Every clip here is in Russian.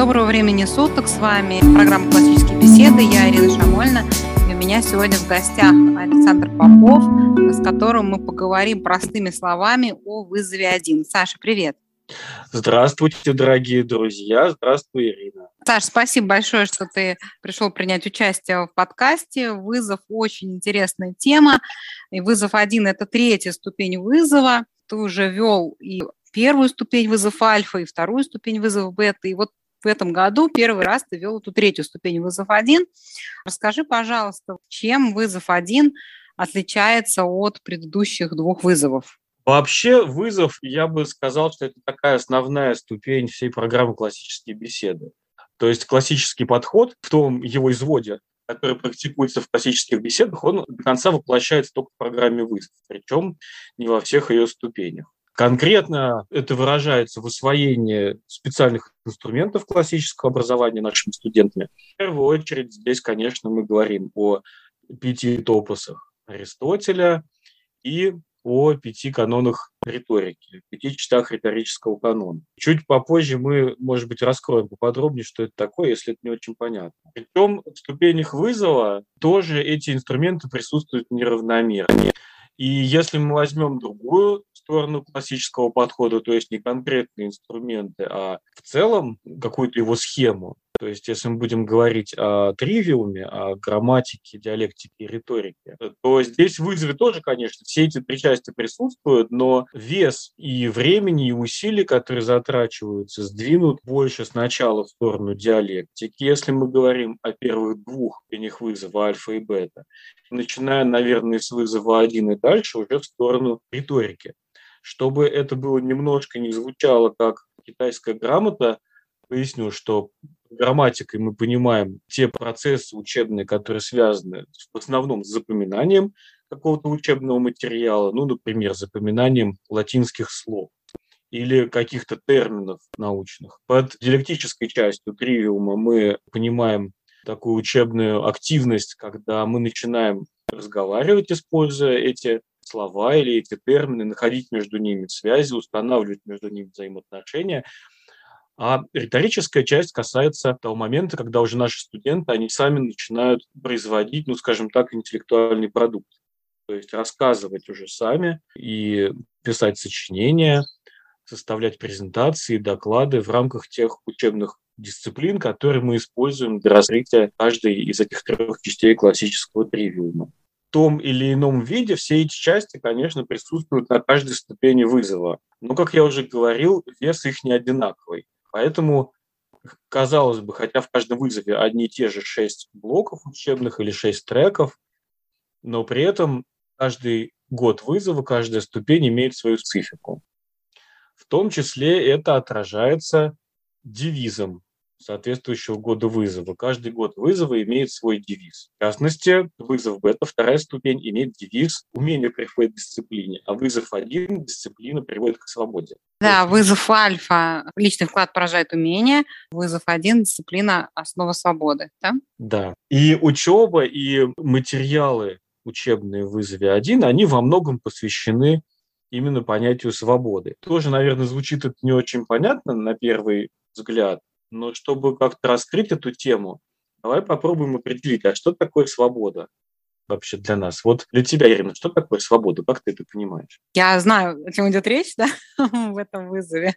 Доброго времени суток. С вами программа «Классические беседы». Я Ирина Шамольна. И у меня сегодня в гостях Александр Попов, с которым мы поговорим простыми словами о вызове один. Саша, привет. Здравствуйте, дорогие друзья. Здравствуй, Ирина. Саш, спасибо большое, что ты пришел принять участие в подкасте. Вызов очень интересная тема. И вызов один – это третья ступень вызова. Ты уже вел и первую ступень вызов альфа, и вторую ступень вызов бета. И вот в этом году первый раз ты вел эту третью ступень вызов один. Расскажи, пожалуйста, чем вызов один отличается от предыдущих двух вызовов? Вообще вызов, я бы сказал, что это такая основная ступень всей программы классические беседы. То есть классический подход в том его изводе, который практикуется в классических беседах, он до конца воплощается только в программе вызов, причем не во всех ее ступенях. Конкретно это выражается в освоении специальных инструментов классического образования нашими студентами. В первую очередь здесь, конечно, мы говорим о пяти топосах Аристотеля и о пяти канонах риторики, пяти частях риторического канона. Чуть попозже мы, может быть, раскроем поподробнее, что это такое, если это не очень понятно. Причем в ступенях вызова тоже эти инструменты присутствуют неравномерно. И если мы возьмем другую сторону классического подхода, то есть не конкретные инструменты, а в целом какую-то его схему. То есть если мы будем говорить о тривиуме, о грамматике, диалектике и риторике, то здесь в вызове тоже, конечно, все эти три части присутствуют, но вес и времени, и усилий, которые затрачиваются, сдвинут больше сначала в сторону диалектики, если мы говорим о первых двух них вызова альфа и бета, начиная, наверное, с вызова один и дальше уже в сторону риторики чтобы это было немножко не звучало как китайская грамота, поясню, что грамматикой мы понимаем те процессы учебные, которые связаны в основном с запоминанием какого-то учебного материала, ну, например, запоминанием латинских слов или каких-то терминов научных. Под диалектической частью тривиума мы понимаем такую учебную активность, когда мы начинаем разговаривать, используя эти слова или эти термины, находить между ними связи, устанавливать между ними взаимоотношения. А риторическая часть касается того момента, когда уже наши студенты, они сами начинают производить, ну, скажем так, интеллектуальный продукт. То есть рассказывать уже сами и писать сочинения, составлять презентации, доклады в рамках тех учебных дисциплин, которые мы используем для раскрытия каждой из этих трех частей классического тривиума том или ином виде все эти части, конечно, присутствуют на каждой ступени вызова. Но, как я уже говорил, вес их не одинаковый. Поэтому, казалось бы, хотя в каждом вызове одни и те же шесть блоков учебных или шесть треков, но при этом каждый год вызова, каждая ступень имеет свою специфику. В том числе это отражается девизом соответствующего года вызова. Каждый год вызова имеет свой девиз. В частности, вызов бета, вторая ступень, имеет девиз «Умение приходит к дисциплине», а вызов один – дисциплина приводит к свободе. Да, вызов альфа – личный вклад поражает умение, вызов один – дисциплина – основа свободы. Да? да. И учеба, и материалы учебные в вызове один, они во многом посвящены именно понятию свободы. Тоже, наверное, звучит это не очень понятно на первый взгляд, но чтобы как-то раскрыть эту тему, давай попробуем определить, а что такое свобода вообще для нас? Вот для тебя, Ирина, что такое свобода? Как ты это понимаешь? Я знаю, о чем идет речь, да, в этом вызове.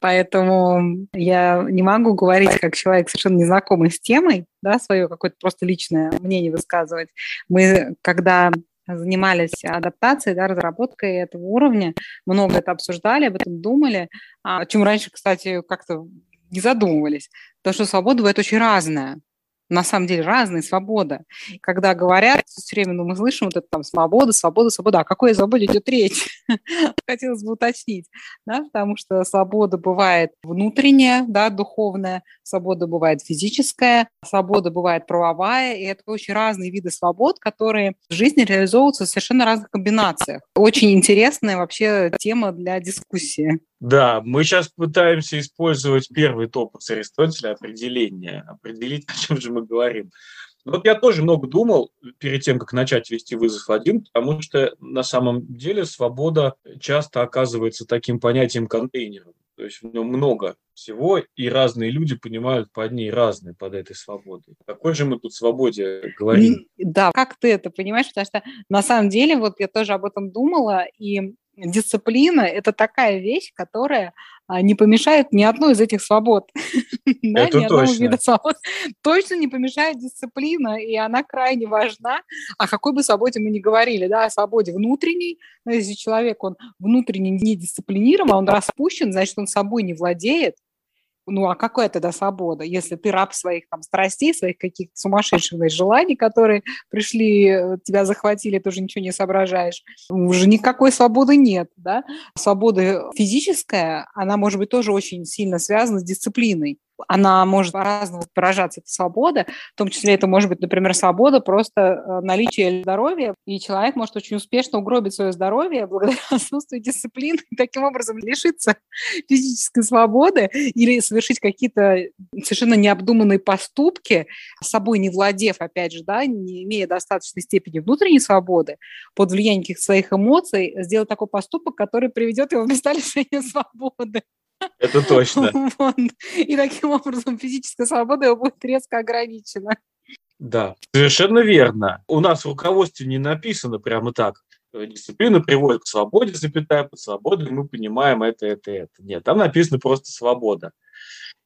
Поэтому я не могу говорить как человек совершенно незнакомый с темой, да, свое какое-то просто личное мнение высказывать. Мы, когда занимались адаптацией, да, разработкой этого уровня, много это обсуждали, об этом думали, о чем раньше, кстати, как-то не задумывались. Потому что свобода бывает очень разная на самом деле разные свобода. Когда говорят, все время ну, мы слышим вот это там свобода, свобода, свобода. О какой свободе идет речь? Хотелось бы уточнить, да, потому что свобода бывает внутренняя, да, духовная, свобода бывает физическая, свобода бывает правовая, и это очень разные виды свобод, которые в жизни реализовываются в совершенно разных комбинациях. Очень интересная вообще тема для дискуссии. Да, мы сейчас пытаемся использовать первый топос Аристотеля определение, определить, о чем же мы говорим. Вот я тоже много думал перед тем, как начать вести вызов один, потому что на самом деле свобода часто оказывается таким понятием контейнером. То есть в нем много всего, и разные люди понимают под ней разные, под этой свободой. О какой же мы тут свободе говорим? Да, как ты это понимаешь? Потому что на самом деле, вот я тоже об этом думала, и дисциплина – это такая вещь, которая а, не помешает ни одной из этих свобод. да, ни точно. вида свобод. Точно не помешает дисциплина, и она крайне важна. О какой бы свободе мы ни говорили, да, о свободе внутренней. Но если человек, он внутренне не дисциплинирован, он распущен, значит, он собой не владеет, ну а какая тогда свобода, если ты раб своих там страстей, своих каких-то сумасшедших желаний, которые пришли, э, тебя захватили, ты уже ничего не соображаешь, уже никакой свободы нет, да. Свобода физическая, она может быть тоже очень сильно связана с дисциплиной она может по-разному выражаться, эта свобода, в том числе это может быть, например, свобода просто э, наличия здоровья, и человек может очень успешно угробить свое здоровье благодаря отсутствию дисциплины, и таким образом лишиться физической свободы или совершить какие-то совершенно необдуманные поступки, собой не владев, опять же, да, не имея достаточной степени внутренней свободы, под влиянием своих эмоций, сделать такой поступок, который приведет его в места свободы. Это точно. Вот. И таким образом физическая свобода его будет резко ограничена. Да, совершенно верно. У нас в руководстве не написано прямо так. Дисциплина приводит к свободе, запятая, под свободой мы понимаем это, это, это. Нет, там написано просто свобода.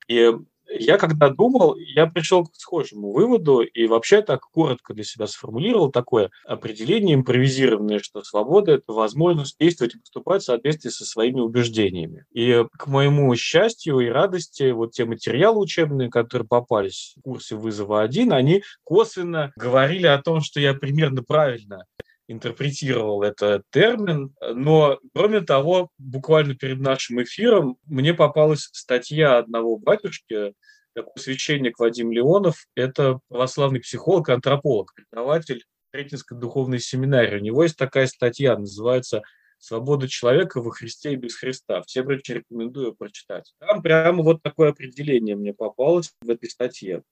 И я когда думал, я пришел к схожему выводу и вообще так коротко для себя сформулировал такое определение импровизированное, что свобода – это возможность действовать и поступать в соответствии со своими убеждениями. И к моему счастью и радости, вот те материалы учебные, которые попались в курсе вызова 1, они косвенно говорили о том, что я примерно правильно интерпретировал этот термин. Но, кроме того, буквально перед нашим эфиром мне попалась статья одного батюшки, такой священник Вадим Леонов. Это православный психолог, антрополог, преподаватель Третьинской духовной семинарии. У него есть такая статья, называется «Свобода человека во Христе и без Христа». Всем очень рекомендую прочитать. Там прямо вот такое определение мне попалось в этой статье.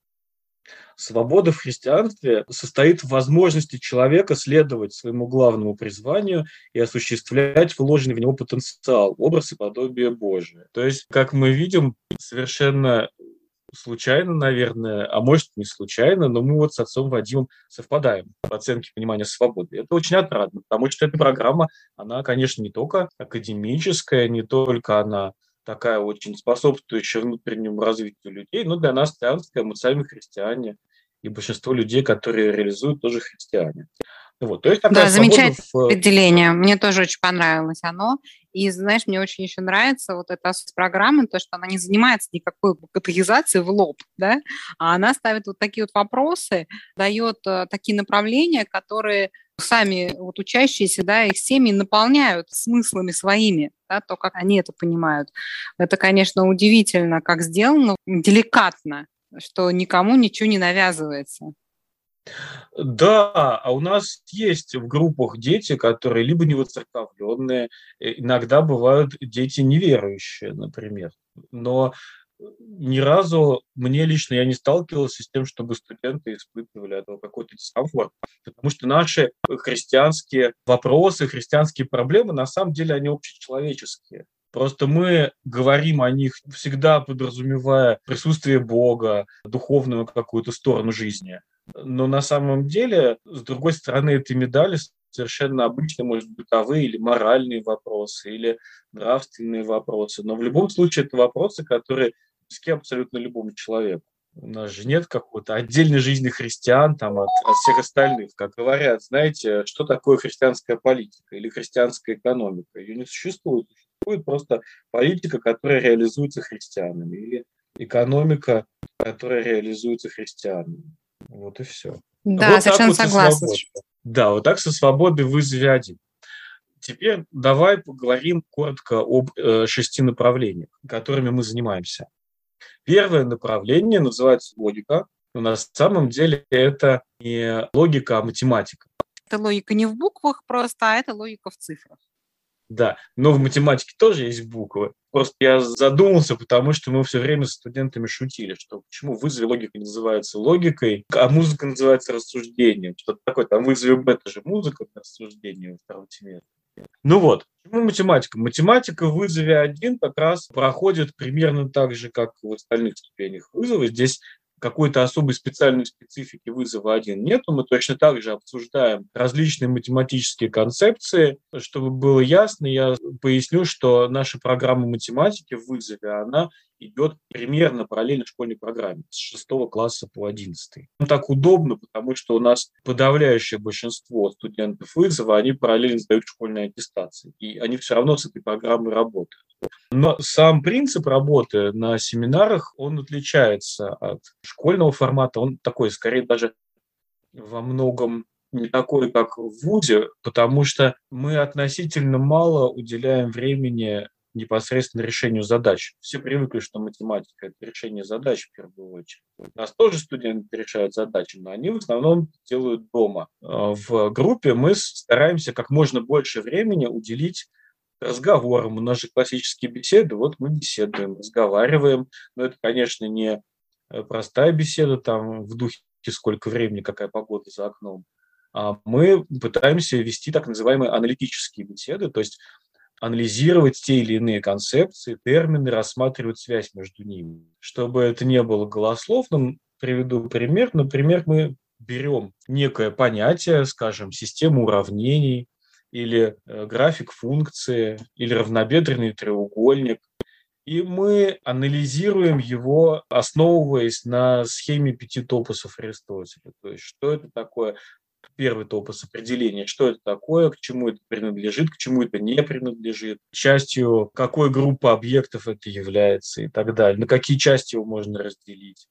Свобода в христианстве состоит в возможности человека следовать своему главному призванию и осуществлять вложенный в него потенциал, образ и подобие Божие. То есть, как мы видим, совершенно случайно, наверное, а может не случайно, но мы вот с отцом Вадимом совпадаем в оценке понимания свободы. Это очень отрадно, потому что эта программа, она, конечно, не только академическая, не только она такая очень способствующая внутреннему развитию людей, но для нас христианская, мы сами христиане, и большинство людей, которые реализуют, тоже христиане. Вот, то есть да, замечательное в... определение. Мне тоже очень понравилось оно. И, знаешь, мне очень еще нравится вот эта программа, то, что она не занимается никакой категизацией в лоб, да, а она ставит вот такие вот вопросы, дает э, такие направления, которые сами вот учащиеся, да, их семьи наполняют смыслами своими, да, то, как они это понимают. Это, конечно, удивительно, как сделано, деликатно, что никому ничего не навязывается. Да, а у нас есть в группах дети, которые либо невоцерковленные, э, иногда бывают дети неверующие, например. Но ни разу мне лично я не сталкивался с тем, чтобы студенты испытывали этого какой-то дискомфорт. Потому что наши христианские вопросы, христианские проблемы, на самом деле, они общечеловеческие. Просто мы говорим о них всегда подразумевая присутствие Бога, духовную какую-то сторону жизни. Но на самом деле, с другой стороны этой медали совершенно обычные, может бытовые или моральные вопросы, или нравственные вопросы. Но в любом случае это вопросы, которые близки абсолютно любому человеку. У нас же нет какой-то отдельной жизни христиан там, от, от всех остальных. Как говорят, знаете, что такое христианская политика или христианская экономика? Ее не существует. Существует просто политика, которая реализуется христианами, или экономика, которая реализуется христианами. Вот и все. Да, вот совершенно вот согласна. Да, вот так со свободой вызове один. Теперь давай поговорим коротко об э, шести направлениях, которыми мы занимаемся. Первое направление называется логика, но на самом деле это не логика, а математика. Это логика не в буквах просто, а это логика в цифрах. Да, но в математике тоже есть буквы. Просто я задумался, потому что мы все время с студентами шутили, что почему вызове логика называется логикой, а музыка называется рассуждением. Что-то такое, там вызове Б это же музыка рассуждения во втором семестре. Ну вот, почему математика? Математика в вызове 1 как раз проходит примерно так же, как в остальных ступенях вызова. Здесь какой-то особой специальной специфики вызова один нету. Мы точно так же обсуждаем различные математические концепции. Чтобы было ясно, я поясню, что наша программа математики в вызове, она идет примерно параллельно школьной программе с 6 класса по 11. Ну, так удобно, потому что у нас подавляющее большинство студентов вызова, они параллельно сдают школьные аттестации, и они все равно с этой программой работают. Но сам принцип работы на семинарах, он отличается от школьного формата, он такой, скорее даже во многом не такой, как в ВУЗе, потому что мы относительно мало уделяем времени непосредственно решению задач. Все привыкли, что математика – это решение задач в первую очередь. У нас тоже студенты решают задачи, но они в основном делают дома. А в группе мы стараемся как можно больше времени уделить разговорам. У нас же классические беседы, вот мы беседуем, разговариваем. Но это, конечно, не э, простая беседа там в духе сколько времени, какая погода за окном. А мы пытаемся вести так называемые аналитические беседы, то есть анализировать те или иные концепции, термины, рассматривать связь между ними. Чтобы это не было голословным, приведу пример. Например, мы берем некое понятие, скажем, систему уравнений или э, график функции, или равнобедренный треугольник, и мы анализируем его, основываясь на схеме пяти топосов Аристотеля. То есть, что это такое первый топос определения, что это такое, к чему это принадлежит, к чему это не принадлежит, частью какой группы объектов это является и так далее, на какие части его можно разделить.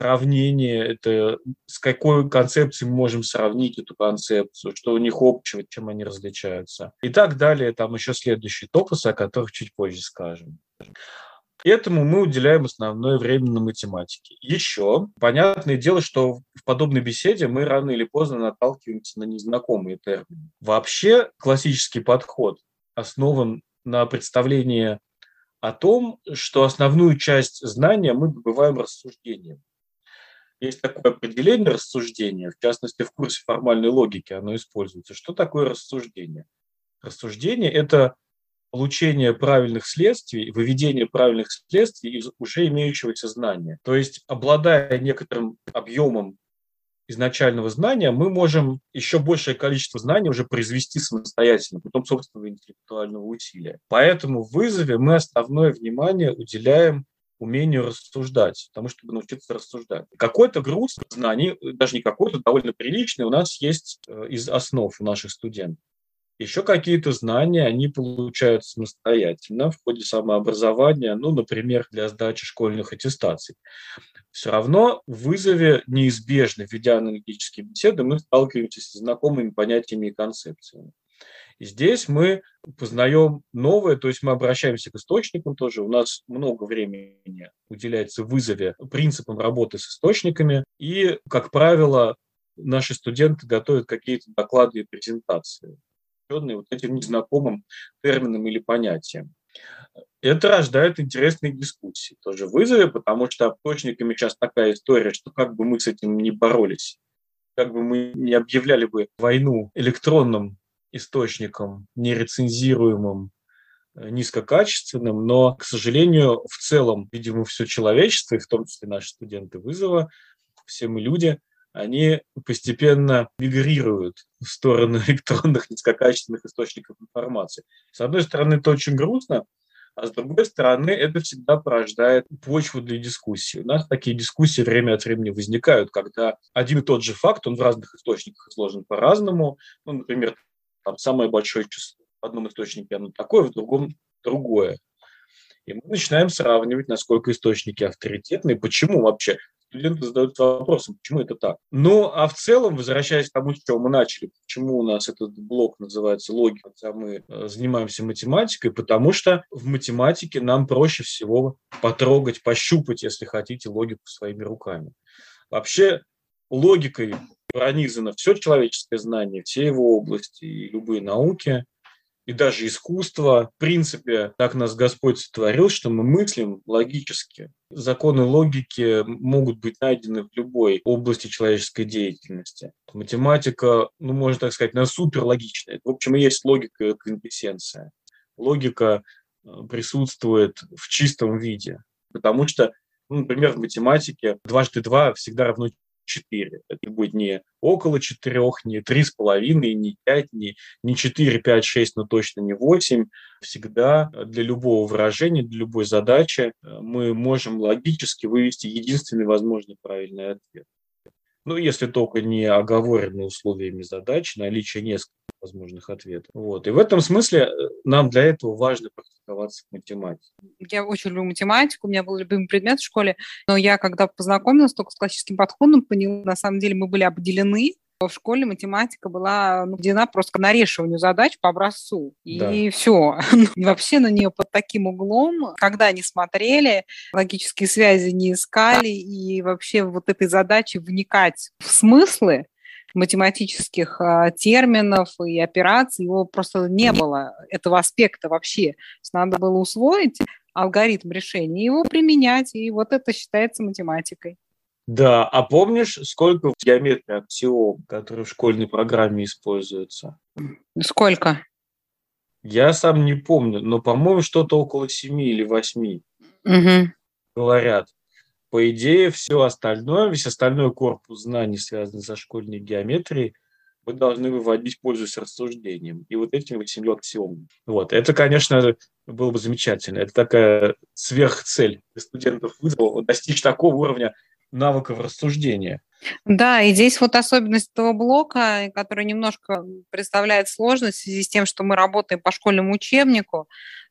Сравнение – это с какой концепцией мы можем сравнить эту концепцию, что у них общего, чем они различаются. И так далее. Там еще следующие топосы, о которых чуть позже скажем. Этому мы уделяем основное время на математике. Еще, понятное дело, что в подобной беседе мы рано или поздно наталкиваемся на незнакомые термины. Вообще классический подход основан на представлении о том, что основную часть знания мы добываем рассуждением. Есть такое определение рассуждения, в частности, в курсе формальной логики оно используется. Что такое рассуждение? Рассуждение – это получение правильных следствий, выведение правильных следствий из уже имеющегося знания. То есть, обладая некоторым объемом изначального знания, мы можем еще большее количество знаний уже произвести самостоятельно, потом собственного интеллектуального усилия. Поэтому в вызове мы основное внимание уделяем умению рассуждать, потому чтобы научиться рассуждать. Какой-то груз знаний, даже не какой-то, довольно приличный, у нас есть э, из основ у наших студентов. Еще какие-то знания они получают самостоятельно в ходе самообразования, ну, например, для сдачи школьных аттестаций. Все равно в вызове неизбежно, ведя аналитические беседы, мы сталкиваемся с знакомыми понятиями и концепциями. И здесь мы познаем новое, то есть мы обращаемся к источникам тоже. У нас много времени уделяется вызове принципам работы с источниками. И, как правило, наши студенты готовят какие-то доклады и презентации посвященные вот этим незнакомым терминам или понятиям. Это рождает интересные дискуссии, тоже вызовы, потому что источниками сейчас такая история, что как бы мы с этим не боролись, как бы мы не объявляли бы войну электронным источникам, нерецензируемым, э, низкокачественным, но, к сожалению, в целом, видимо, все человечество, и в том числе наши студенты вызова, все мы люди – они постепенно мигрируют в сторону электронных низкокачественных источников информации. С одной стороны, это очень грустно, а с другой стороны, это всегда порождает почву для дискуссии. У нас такие дискуссии время от времени возникают, когда один и тот же факт, он в разных источниках изложен по-разному. Ну, например, там самое большое число. В одном источнике оно такое, в другом другое. И мы начинаем сравнивать, насколько источники авторитетны, почему вообще студенты задаются вопросом, почему это так. Ну, а в целом, возвращаясь к тому, с чего мы начали, почему у нас этот блок называется логика, хотя мы э, занимаемся математикой, потому что в математике нам проще всего потрогать, пощупать, если хотите, логику своими руками. Вообще логикой пронизано все человеческое знание, все его области и любые науки. и даже искусство. В принципе, так нас Господь сотворил, что мы мыслим логически. Законы логики могут быть найдены в любой области человеческой деятельности. Математика, ну, можно так сказать, она суперлогичная. В общем, есть логика и квинтэссенция. Логика э, присутствует в чистом виде, потому что ну, например, в математике дважды два всегда равно 4. Это будет не около 4, не 3,5, не 5, не, не 4, 5, 6, но точно не 8. Всегда для любого выражения, для любой задачи э, мы можем логически вывести единственный возможный правильный ответ. Ну, если только не оговоренные условиями задачи, наличие нескольких возможных ответов. Вот. И в этом смысле э, нам для этого важно практиковаться в математике. Я очень люблю математику, у меня был любимый предмет в школе, но я, когда познакомилась только с классическим подходом, поняла, на самом деле мы были обделены в школе математика была ну, введена просто к нарешиванию задач по образцу. И да. все. Вообще на нее под таким углом, когда не смотрели, логические связи не искали, и вообще вот этой задачи вникать в смыслы, математических а, терминов и операций, его просто не было, этого аспекта вообще. Надо было усвоить алгоритм решения его применять, и вот это считается математикой. Да, а помнишь, сколько в геометрии аксиом, которые в школьной программе используются? Сколько? Я сам не помню, но, по-моему, что-то около семи или восьми. Угу. Говорят по идее, все остальное, весь остальной корпус знаний, связанный со школьной геометрией, вы должны выводить, пользуясь рассуждением. И вот этим восемью аксиомами. Вот. Это, конечно, было бы замечательно. Это такая сверхцель студентов вызова достичь такого уровня навыков рассуждения. Да, и здесь вот особенность этого блока, который немножко представляет сложность в связи с тем, что мы работаем по школьному учебнику,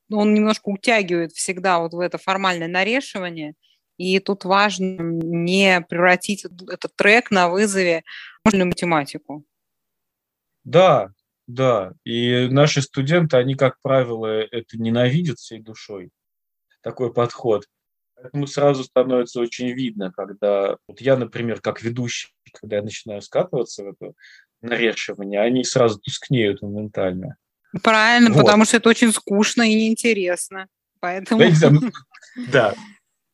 он немножко утягивает всегда вот в это формальное нарешивание – и тут важно не превратить этот трек на вызове в математику. Да, да. И наши студенты, они, как правило, это ненавидят всей душой, такой подход. Поэтому сразу становится очень видно, когда... Вот я, например, как ведущий, когда я начинаю скатываться в это нарешивание, они сразу тускнеют моментально. Правильно, вот. потому что это очень скучно и неинтересно. Поэтому... Да,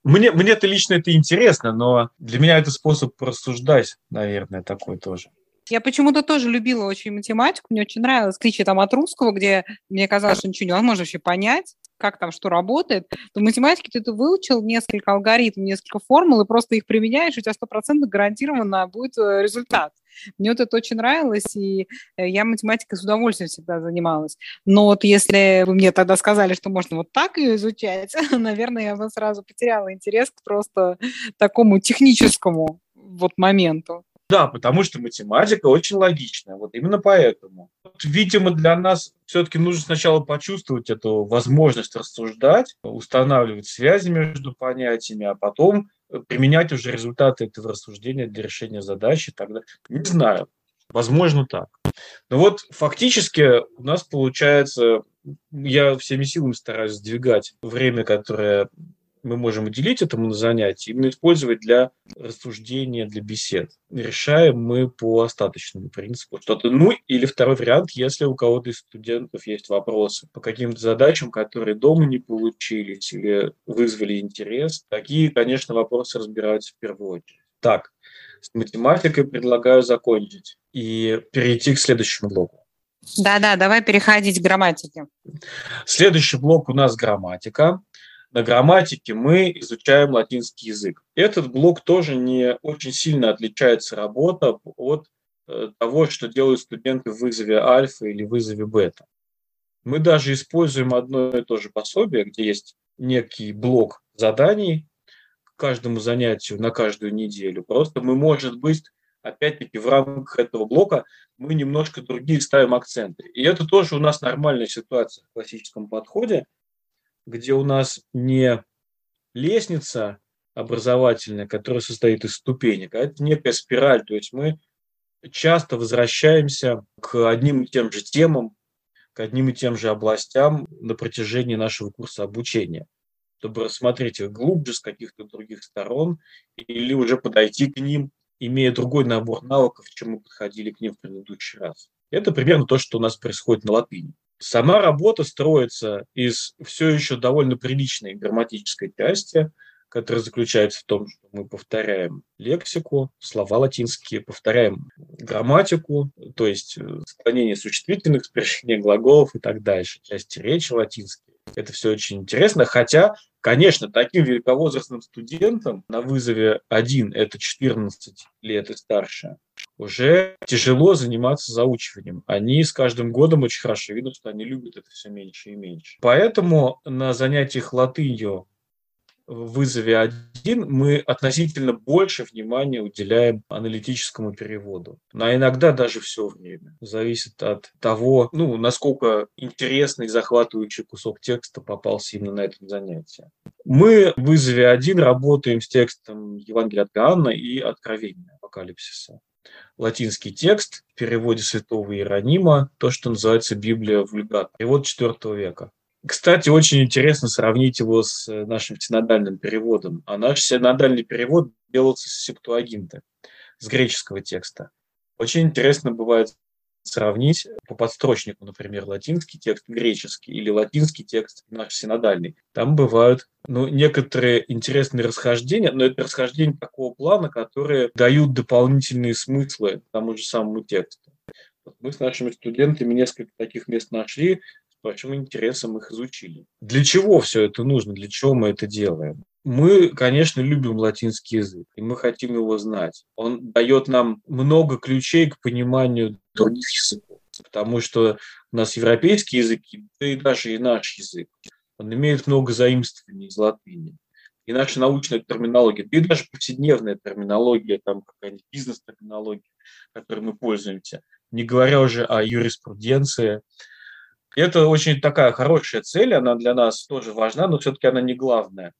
мне, мне это лично это интересно, но для меня это способ порассуждать, наверное, такой тоже. Я почему-то тоже любила очень математику, мне очень нравилось, в отличие там от русского, где мне казалось, что ничего невозможно вообще понять, как там что работает, то в математике ты это выучил несколько алгоритмов, несколько формул, и просто их применяешь, у тебя стопроцентно гарантированно будет э, результат. Мне вот это очень нравилось, и э, я математикой с удовольствием всегда занималась. Но вот если вы мне тогда сказали, что можно вот так ее изучать, наверное, я бы сразу потеряла интерес к просто такому техническому вот моменту. Да, потому что математика очень логичная. Вот именно поэтому. Вот, видимо, для нас все-таки нужно сначала почувствовать эту возможность рассуждать, устанавливать связи между понятиями, а потом применять уже результаты этого рассуждения для решения задачи. Тогда не знаю. Возможно, так. Но вот фактически у нас получается, я всеми силами стараюсь сдвигать время, которое мы можем уделить этому занятию, именно использовать для рассуждения, для бесед. Решаем мы по остаточному принципу что-то. Ну или второй вариант, если у кого-то из студентов есть вопросы по каким-то задачам, которые дома не получились или вызвали интерес, такие, конечно, вопросы разбираются в первую очередь. Так, с математикой предлагаю закончить и перейти к следующему блоку. Да-да, давай переходить к грамматике. Следующий блок у нас грамматика на грамматике мы изучаем латинский язык. Этот блок тоже не очень сильно отличается работа от э, того, что делают студенты в вызове альфа или вызове бета. Мы даже используем одно и то же пособие, где есть некий блок заданий к каждому занятию на каждую неделю. Просто мы, может быть, опять-таки в рамках этого блока мы немножко другие ставим акценты. И это тоже у нас нормальная ситуация в классическом подходе – где у нас не лестница образовательная, которая состоит из ступенек, а это некая спираль. То есть мы часто возвращаемся к одним и тем же темам, к одним и тем же областям на протяжении нашего курса обучения, чтобы рассмотреть их глубже с каких-то других сторон или уже подойти к ним, имея другой набор навыков, чем мы подходили к ним в предыдущий раз. Это примерно то, что у нас происходит на латыни. Сама работа строится из все еще довольно приличной грамматической части, которая заключается в том, что мы повторяем лексику, слова латинские, повторяем грамматику, то есть э, склонение существительных, спряжение глаголов и так дальше, части речи латинские. Это все очень интересно, хотя, конечно, таким великовозрастным студентам на вызове один, это 14 лет и старше, уже тяжело заниматься заучиванием. Они с каждым годом очень хорошо видно, что они любят это все меньше и меньше. Поэтому на занятиях латынью в вызове один мы относительно больше внимания уделяем аналитическому переводу. А иногда даже все время. Зависит от того, ну, насколько интересный, захватывающий кусок текста попался именно на этом занятии. Мы в вызове один работаем с текстом Евангелия от Иоанна и Откровения Апокалипсиса латинский текст в переводе святого Иеронима, то, что называется Библия вульгата, перевод IV века. Кстати, очень интересно сравнить его с э, нашим синодальным переводом. А наш синодальный перевод делался с септуагинта, с греческого текста. Очень интересно бывает сравнить по подстрочнику, например, латинский текст, греческий или латинский текст наш синодальный. Там бывают ну, некоторые интересные расхождения, но это расхождения такого плана, которые дают дополнительные смыслы тому же самому тексту. Мы с нашими студентами несколько таких мест нашли, с большим интересом их изучили. Для чего все это нужно? Для чего мы это делаем? Мы, конечно, любим латинский язык, и мы хотим его знать. Он дает нам много ключей к пониманию других языков, потому что у нас европейские языки, да и даже и наш язык, он имеет много заимствований из латыни. И наша научная терминология, да и даже повседневная терминология, там какая-нибудь бизнес-терминология, которой мы пользуемся, не говоря уже о юриспруденции, это очень такая хорошая цель, она для нас тоже важна, но все-таки она не главная.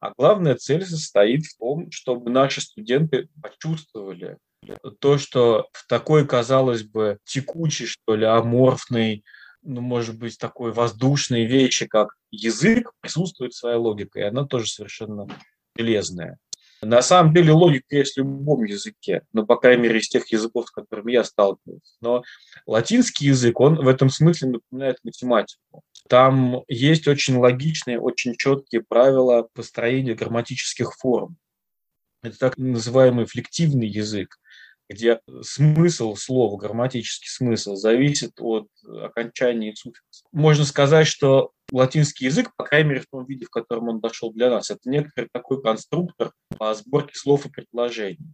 А главная цель состоит в том, чтобы наши студенты почувствовали то, что в такой, казалось бы, текучей, что ли, аморфной, ну, может быть, такой воздушной вещи, как язык, присутствует своя логика, и она тоже совершенно железная. На самом деле логика есть в любом языке, ну, по крайней мере, из тех языков, с которыми я сталкивался. Но латинский язык, он в этом смысле напоминает математику. Там есть очень логичные, очень четкие правила построения грамматических форм. Это так называемый флективный язык, где смысл слова, грамматический смысл зависит от окончания суффикса. Можно сказать, что латинский язык, по крайней мере в том виде, в котором он дошел для нас, это некоторый такой конструктор по сборке слов и предложений.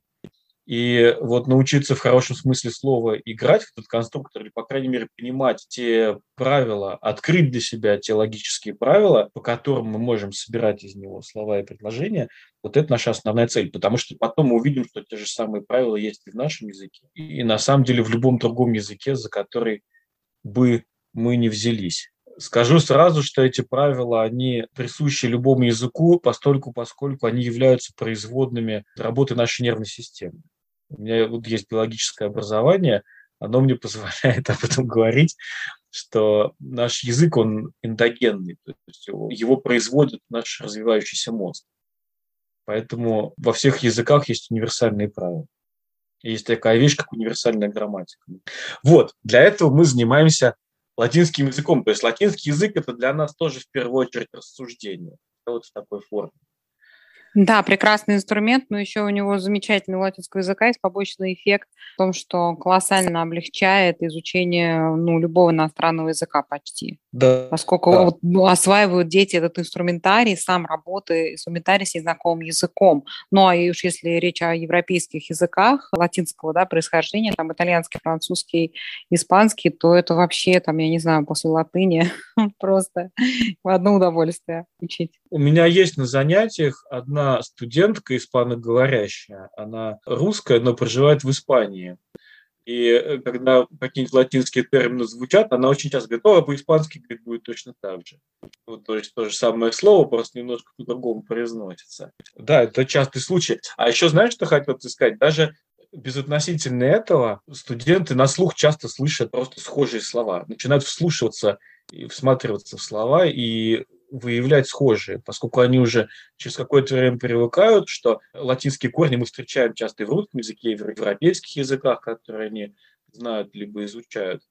И вот научиться в хорошем смысле слова играть в этот конструктор, или, по крайней мере, понимать те правила, открыть для себя те логические правила, по которым мы можем собирать из него слова и предложения, вот это наша основная цель. Потому что потом мы увидим, что те же самые правила есть и в нашем языке, и на самом деле в любом другом языке, за который бы мы не взялись. Скажу сразу, что эти правила, они присущи любому языку, постольку, поскольку они являются производными работы нашей нервной системы. У меня вот есть биологическое образование, оно мне позволяет об этом говорить, что наш язык, он эндогенный, то есть его, его производит наш развивающийся мозг. Поэтому во всех языках есть универсальные правила. Есть такая вещь, как универсальная грамматика. Вот, для этого мы занимаемся латинским языком. То есть латинский язык – это для нас тоже в первую очередь рассуждение. Вот в такой форме. Да, прекрасный инструмент, но еще у него замечательный латинского языка есть побочный эффект в том, что колоссально облегчает изучение ну, любого иностранного языка почти. Да. Поскольку да. Вот, ну, осваивают дети этот инструментарий, сам работы инструментарий с незнакомым языком. Ну, а уж если речь о европейских языках латинского да, происхождения, там итальянский, французский, испанский, то это вообще, там, я не знаю, после латыни просто в одно удовольствие учить. У меня есть на занятиях одна студентка испаноговорящая. Она русская, но проживает в Испании. И э, когда какие-нибудь латинские термины звучат, она очень часто говорит, о, по-испански говорит, будет точно так же. Вот, то есть то же самое слово, просто немножко по-другому произносится. Да, это частый случай. А еще знаешь, что хотел сказать? Даже безотносительно этого студенты на слух часто слышат просто схожие слова, начинают вслушиваться и всматриваться в слова, и выявлять схожие, поскольку они уже через какое-то время привыкают, что латинские корни мы встречаем часто и в русском языке, и в европейских языках, которые они знают либо изучают.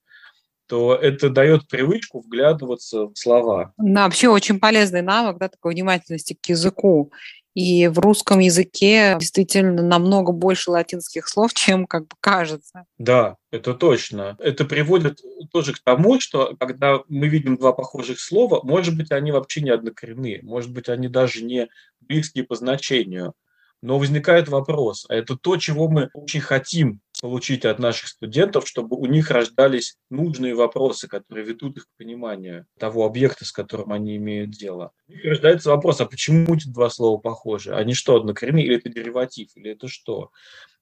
То это дает привычку вглядываться в слова. Да, вообще очень полезный навык, да, такой внимательности к языку. И в русском языке действительно намного больше латинских слов, чем как бы кажется. Да, это точно. Это приводит тоже к тому, что когда мы видим два похожих слова, может быть, они вообще не однокоренные, может быть, они даже не близкие по значению. Но возникает вопрос, а это то, чего мы очень хотим получить от наших студентов, чтобы у них рождались нужные вопросы, которые ведут их к пониманию того объекта, с которым они имеют дело. У них рождается вопрос, а почему эти два слова похожи? Они что, однокоренные, или это дериватив, или это что?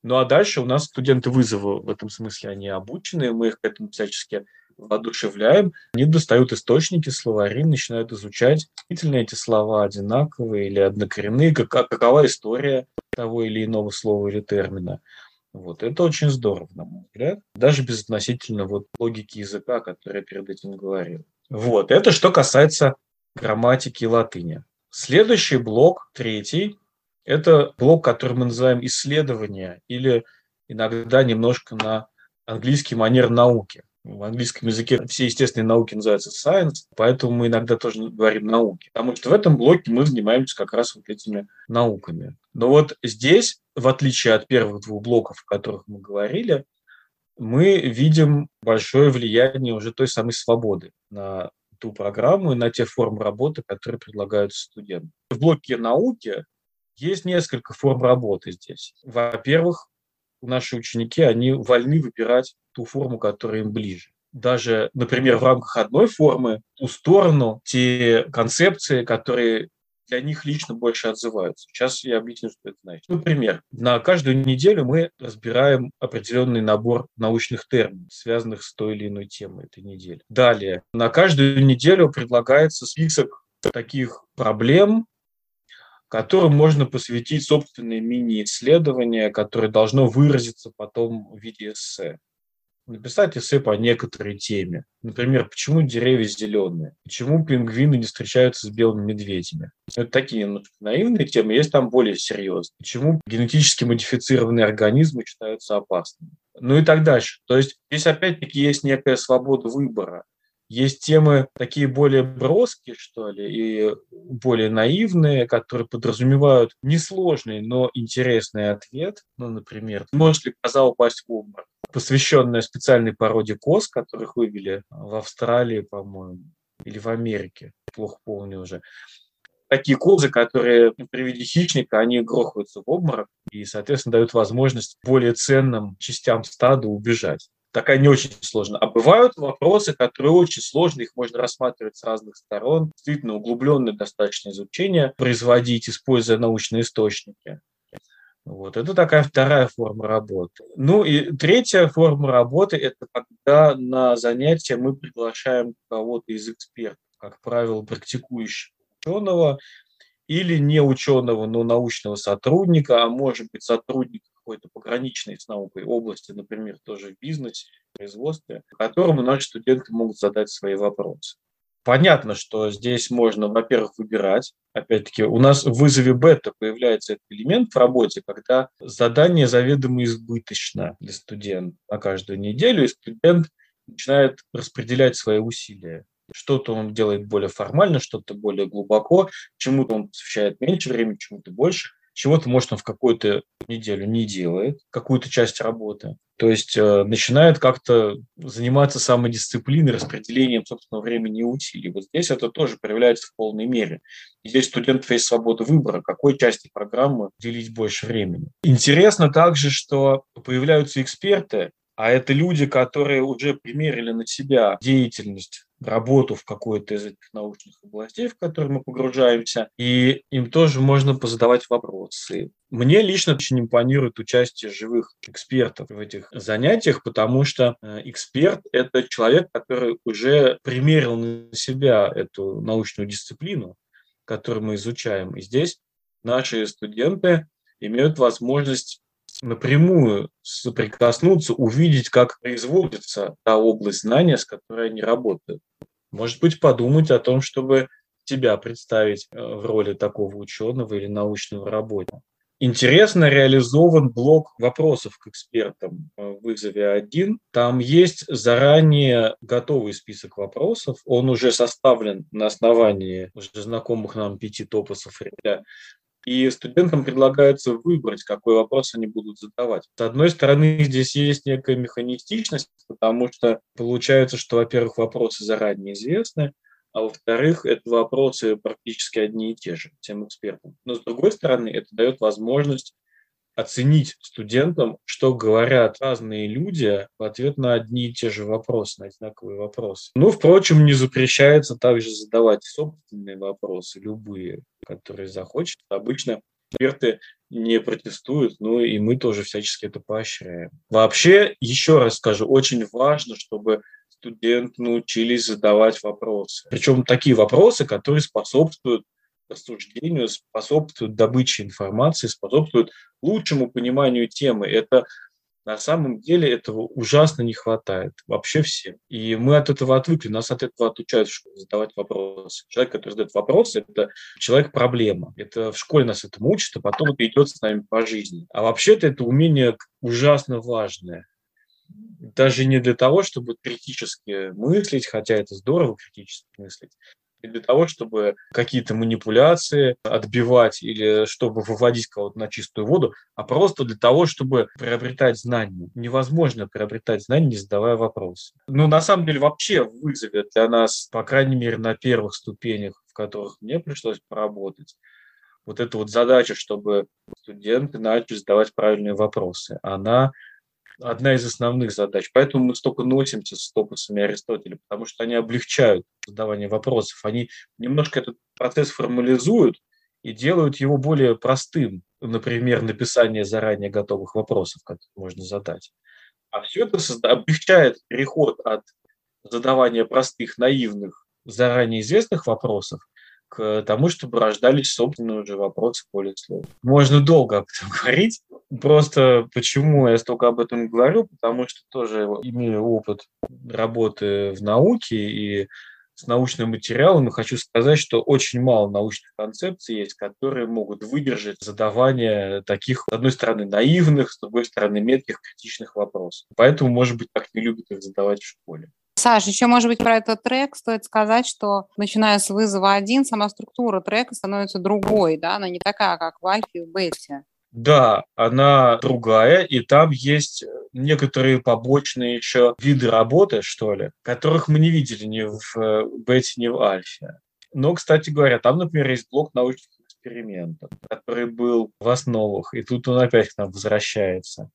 Ну а дальше у нас студенты вызова в этом смысле, они обучены, мы их к этому всячески воодушевляем, они достают источники, словари, начинают изучать, действительно эти слова одинаковые или однокоренные, как, какова история того или иного слова или термина. Вот, это очень здорово, на мой взгляд, даже безотносительно вот логики языка, о которой я перед этим говорил. Вот, это что касается грамматики латыни. Следующий блок, третий, это блок, который мы называем исследования или иногда немножко на английский манер науки. В английском языке все естественные науки называются science, поэтому мы иногда тоже говорим науки. Потому что в этом блоке мы занимаемся как раз вот этими науками. Но вот здесь, в отличие от первых двух блоков, о которых мы говорили, мы видим большое влияние уже той самой свободы на ту программу и на те формы работы, которые предлагаются студентам. В блоке науки есть несколько форм работы здесь. Во-первых, наши ученики, они вольны выбирать ту форму, которая им ближе. Даже, например, в рамках одной формы ту сторону, те концепции, которые для них лично больше отзываются. Сейчас я объясню, что это значит. Например, на каждую неделю мы разбираем определенный набор научных терминов, связанных с той или иной темой этой недели. Далее, на каждую неделю предлагается список таких проблем, которым можно посвятить собственные мини-исследования, которое должно выразиться потом в виде эссе. Написать эссе по некоторой теме. Например, почему деревья зеленые? Почему пингвины не встречаются с белыми медведями? Это такие ну, наивные темы, есть там более серьезные. Почему генетически модифицированные организмы считаются опасными? Ну и так дальше. То есть здесь опять-таки есть некая свобода выбора. Есть темы такие более броские, что ли, и более наивные, которые подразумевают несложный, но интересный ответ. Ну, например, может ли коза упасть в обморок? Посвященная специальной породе коз, которых вывели в Австралии, по-моему, или в Америке, плохо помню уже такие козы, которые при хищника, они грохаются в обморок и, соответственно, дают возможность более ценным частям стада убежать такая не очень сложная. А бывают вопросы, которые очень сложные, их можно рассматривать с разных сторон, действительно углубленное достаточно изучение производить, используя научные источники. Вот. Это такая вторая форма работы. Ну и третья форма работы – это когда на занятия мы приглашаем кого-то из экспертов, как правило, практикующего ученого или не ученого, но научного сотрудника, а может быть сотрудника какой-то пограничной с наукой области, например, тоже в бизнесе, в производстве, которому наши студенты могут задать свои вопросы. Понятно, что здесь можно, во-первых, выбирать. Опять-таки, у нас в вызове бета появляется этот элемент в работе, когда задание заведомо избыточно для студента на каждую неделю, и студент начинает распределять свои усилия. Что-то он делает более формально, что-то более глубоко, чему-то он посвящает меньше времени, чему-то больше – чего-то, может, он в какую-то неделю не делает, какую-то часть работы. То есть э, начинает как-то заниматься самодисциплиной, распределением собственного времени и усилий. Вот здесь это тоже проявляется в полной мере. И здесь студентов есть свобода выбора, какой части программы делить больше времени. Интересно также, что появляются эксперты, а это люди, которые уже примерили на себя деятельность работу в какой-то из этих научных областей, в которые мы погружаемся, и им тоже можно позадавать вопросы. Мне лично очень импонирует участие живых экспертов в этих занятиях, потому что э, эксперт – это человек, который уже примерил на себя эту научную дисциплину, которую мы изучаем. И здесь наши студенты имеют возможность напрямую соприкоснуться, увидеть, как производится та область знания, с которой они работают. Может быть, подумать о том, чтобы тебя представить э, в роли такого ученого или научного работника. Интересно реализован блок вопросов к экспертам в вызове 1. Там есть заранее готовый список вопросов. Он уже составлен на основании уже знакомых нам пяти топосов и студентам предлагается выбрать, какой вопрос они будут задавать. С одной стороны, здесь есть некая механистичность, потому что получается, что, во-первых, вопросы заранее известны, а во-вторых, это вопросы практически одни и те же тем экспертам. Но с другой стороны, это дает возможность оценить студентам, что говорят разные люди в ответ на одни и те же вопросы, на одинаковые вопросы. Ну, впрочем, не запрещается также задавать собственные вопросы, любые, которые захочет. Обычно эксперты не протестуют, ну и мы тоже всячески это поощряем. Вообще, еще раз скажу, очень важно, чтобы студенты научились задавать вопросы. Причем такие вопросы, которые способствуют рассуждению, способствуют добыче информации, способствуют лучшему пониманию темы. Это на самом деле этого ужасно не хватает вообще всем. И мы от этого отвыкли, нас от этого отучают задавать вопросы. Человек, который задает вопросы, это человек-проблема. Это в школе нас этому учат, а потом это идет с нами по жизни. А вообще-то это умение ужасно важное даже не для того, чтобы критически мыслить, хотя это здорово критически мыслить, для того, чтобы какие-то манипуляции отбивать или чтобы выводить кого-то на чистую воду, а просто для того, чтобы приобретать знания. Невозможно приобретать знания, не задавая вопросы. Ну, на самом деле, вообще в вызове для нас, по крайней мере, на первых ступенях, в которых мне пришлось поработать, вот эта вот задача, чтобы студенты начали задавать правильные вопросы, она одна из основных задач. Поэтому мы столько носимся с топосами Аристотеля, потому что они облегчают задавание вопросов. Они немножко этот процесс формализуют и делают его более простым. Например, написание заранее готовых вопросов, которые можно задать. А все это облегчает переход от задавания простых, наивных, заранее известных вопросов к тому, чтобы рождались собственные уже вопросы более сложные. Можно долго об этом говорить, Просто почему я столько об этом говорю, потому что тоже имею опыт работы в науке и с научным материалом, и хочу сказать, что очень мало научных концепций есть, которые могут выдержать задавание таких, с одной стороны, наивных, с другой стороны, метких, критичных вопросов. Поэтому, может быть, так не любят их задавать в школе. Саша, еще, может быть, про этот трек стоит сказать, что начиная с вызова один, сама структура трека становится другой, да, она не такая, как в альфе и в бете. Да, она другая, и там есть некоторые побочные еще виды работы, что ли, которых мы не видели ни в э, бете, ни в альфе. Но, кстати говоря, там, например, есть блок научных экспериментов, который был в основах, и тут он опять к нам возвращается.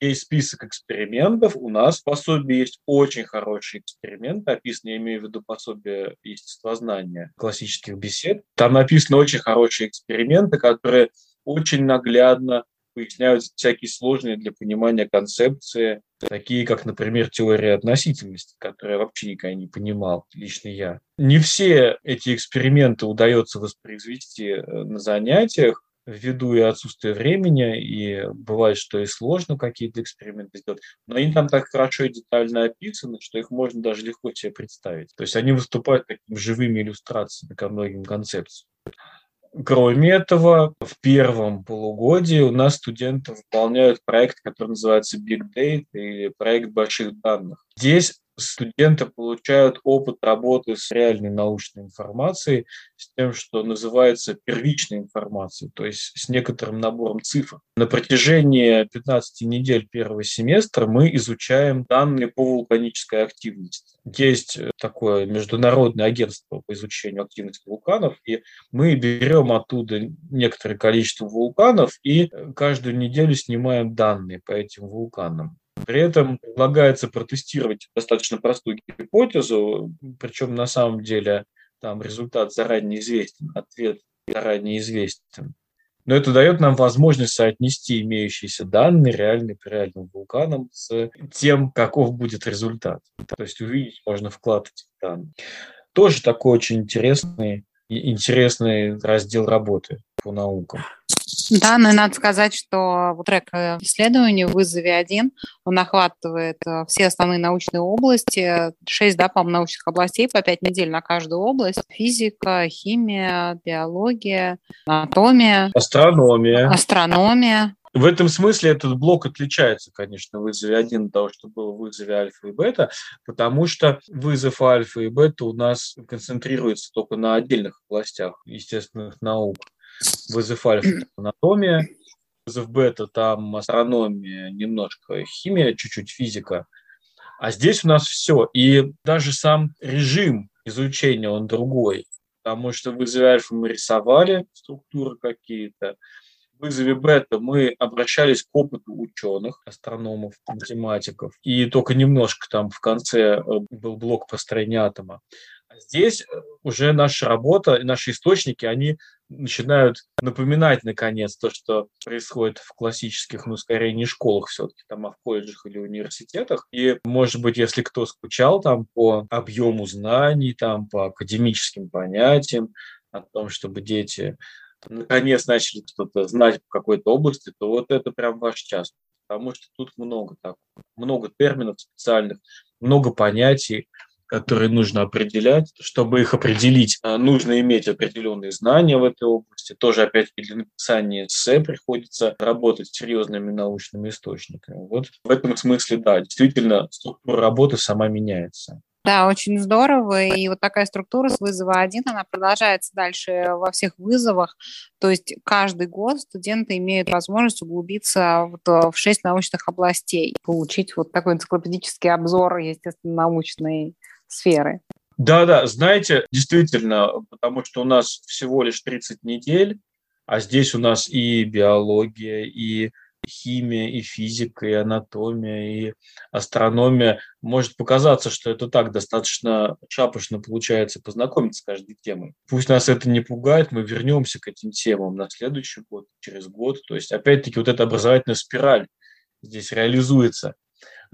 Есть список экспериментов, у нас в пособии есть очень хорошие эксперименты, описаны, я имею в виду пособие естествознания классических бесед. Там написаны очень хорошие эксперименты, которые очень наглядно поясняют всякие сложные для понимания концепции, такие как, например, теория относительности, которую я вообще никогда не понимал, лично я. Не все эти эксперименты удается воспроизвести э, на занятиях, ввиду и отсутствия времени, и бывает, что и сложно какие-то эксперименты сделать, но они там так хорошо и детально описаны, что их можно даже легко себе представить. То есть они выступают такими живыми иллюстрациями ко многим концепциям. Кроме этого, в первом полугодии у нас студенты выполняют проект, который называется Big Data или проект больших данных. Здесь студенты получают опыт работы с реальной научной информацией, с тем, что называется первичной информацией, то есть с некоторым набором цифр. На протяжении 15 недель первого семестра мы изучаем данные по вулканической активности. Есть такое международное агентство по изучению активности вулканов, и мы берем оттуда некоторое количество вулканов и каждую неделю снимаем данные по этим вулканам. При этом предлагается протестировать достаточно простую гипотезу, причем на самом деле там результат заранее известен, ответ заранее известен. Но это дает нам возможность соотнести имеющиеся данные реальные по реальным вулканам с тем, каков будет результат. То есть увидеть можно вклад этих данных. Тоже такой очень интересный, интересный раздел работы по наукам. Да, но и надо сказать, что вот трек э, исследований в вызове один, он охватывает э, все основные научные области, шесть, да, по научных областей по пять недель на каждую область. Физика, химия, биология, анатомия. Астрономия. Астрономия. В этом смысле этот блок отличается, конечно, в вызове один от того, что было в вызове альфа и бета, потому что вызов альфа и бета у нас концентрируется только на отдельных областях естественных наук. Вызов альфа – анатомия, вызов бета – там астрономия, немножко химия, чуть-чуть физика. А здесь у нас все. И даже сам режим изучения, он другой. Потому что в вызове альфа мы рисовали структуры какие-то, вызове бета мы обращались к опыту ученых, астрономов, математиков, и только немножко там в конце э, был блок построения атома. А здесь э, уже наша работа, наши источники, они начинают напоминать, наконец, то, что происходит в классических, ну, скорее, не школах все-таки, там, а в колледжах или университетах. И, может быть, если кто скучал там по объему знаний, там, по академическим понятиям, о том, чтобы дети наконец начали что-то знать в какой-то области, то вот это прям ваш час. Потому что тут много так, много терминов специальных, много понятий, которые нужно определять. Чтобы их определить, а, нужно иметь определенные знания в этой области. Тоже, опять-таки, для написания эссе приходится работать с серьезными научными источниками. Вот в этом смысле, да, действительно, структура работы сама меняется. Да, очень здорово. И вот такая структура с вызова один, она продолжается дальше во всех вызовах. То есть каждый год студенты имеют возможность углубиться э, в шесть научных областей, получить вот такой энциклопедический обзор, естественно, научной сферы. Да, да, знаете, действительно, потому что у нас всего лишь 30 недель, а здесь у нас и биология, и химия, и физика, и анатомия, и астрономия. Может показаться, что это так достаточно шапошно получается познакомиться с каждой темой. Пусть нас это не пугает, мы вернемся к этим темам на следующий год, через год. То есть, опять-таки, вот эта образовательная спираль здесь реализуется.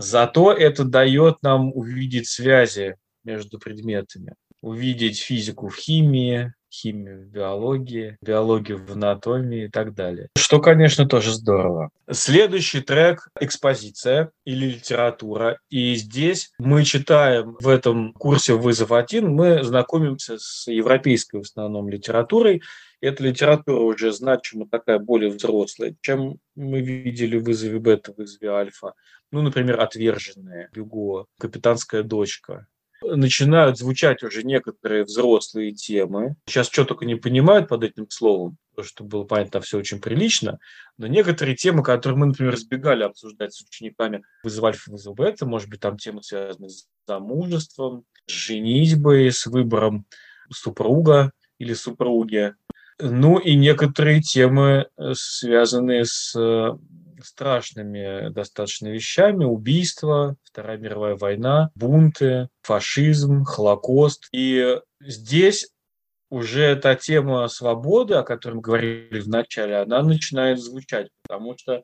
Зато это дает нам увидеть связи между предметами, увидеть физику в химии, химию в биологии, биологию в анатомии и так далее. Что, конечно, тоже здорово. Следующий трек – экспозиция или литература. И здесь мы читаем в этом курсе «Вызов 1», мы знакомимся с европейской в основном литературой. Эта литература уже значимо такая более взрослая, чем мы видели в «Вызове бета», в «Вызове альфа». Ну, например, «Отверженные», «Бюго», «Капитанская дочка», начинают звучать уже некоторые взрослые темы. Сейчас что только не понимают под этим словом, потому что было понятно, все очень прилично, но некоторые темы, которые мы, например, избегали обсуждать с учениками вызов альфа, вызов может быть, там темы связаны с замужеством, с женитьбой, с выбором супруга или супруги. Ну и некоторые темы, э, связанные с э, страшными достаточно вещами. Убийства, Вторая мировая война, бунты, фашизм, Холокост. И здесь уже та тема свободы, о которой мы говорили в начале, она начинает звучать, потому что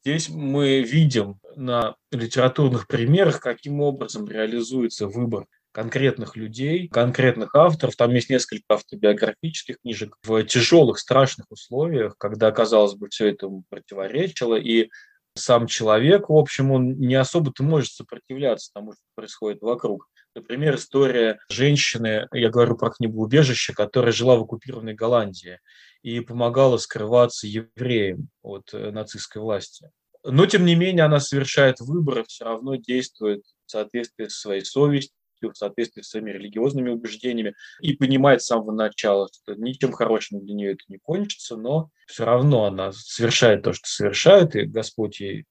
здесь мы видим на литературных примерах, каким образом реализуется выбор конкретных людей, конкретных авторов. Там есть несколько автобиографических книжек в тяжелых, страшных условиях, когда, казалось бы, все это противоречило, и сам человек, в общем, он не особо-то может сопротивляться тому, что происходит вокруг. Например, история женщины, я говорю про книгу «Убежище», которая жила в оккупированной Голландии и помогала скрываться евреям от э, нацистской власти. Но, тем не менее, она совершает выбор, все равно действует в соответствии со своей совестью, в соответствии с своими религиозными убеждениями и понимает с самого начала, что ничем хорошим для нее это не кончится, но все равно она совершает то, что совершает, и Господь ей,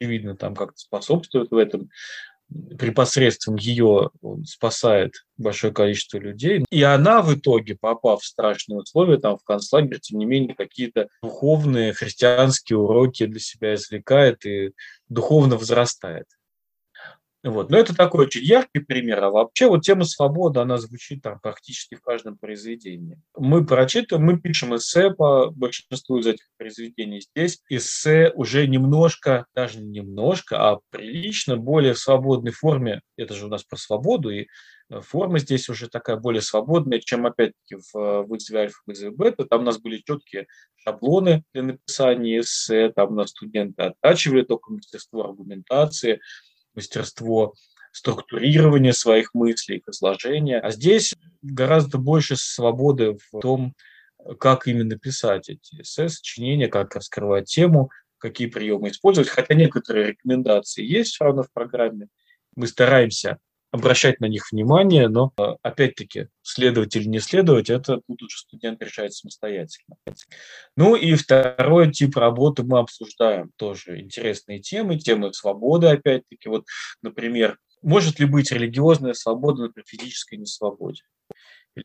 очевидно, там как-то способствует в этом, при посредством ее он спасает большое количество людей. И она в итоге, попав в страшные условия, там в концлагерь, тем не менее, какие-то духовные христианские уроки для себя извлекает и духовно возрастает. Вот. Но это такой очень яркий пример. А вообще вот тема свободы, она звучит там практически в каждом произведении. Мы прочитываем, мы пишем эссе по большинству из этих произведений. Здесь эссе уже немножко, даже не немножко, а прилично, более в свободной форме. Это же у нас про свободу, и форма здесь уже такая более свободная, чем, опять-таки, в вызове альфа, вызове бета. Там у нас были четкие шаблоны для написания эссе, там у нас студенты оттачивали только мастерство аргументации, мастерство структурирования своих мыслей, изложения. А здесь гораздо больше свободы в том, как именно писать эти эссе, сочинения, как раскрывать тему, какие приемы использовать. Хотя некоторые рекомендации есть все равно в программе. Мы стараемся обращать на них внимание, но э, опять-таки следовать или не следовать, это тут уже студент решает самостоятельно. Ну и второй тип работы мы обсуждаем тоже интересные темы, темы свободы опять-таки. Вот, например, может ли быть религиозная свобода при физической несвободе?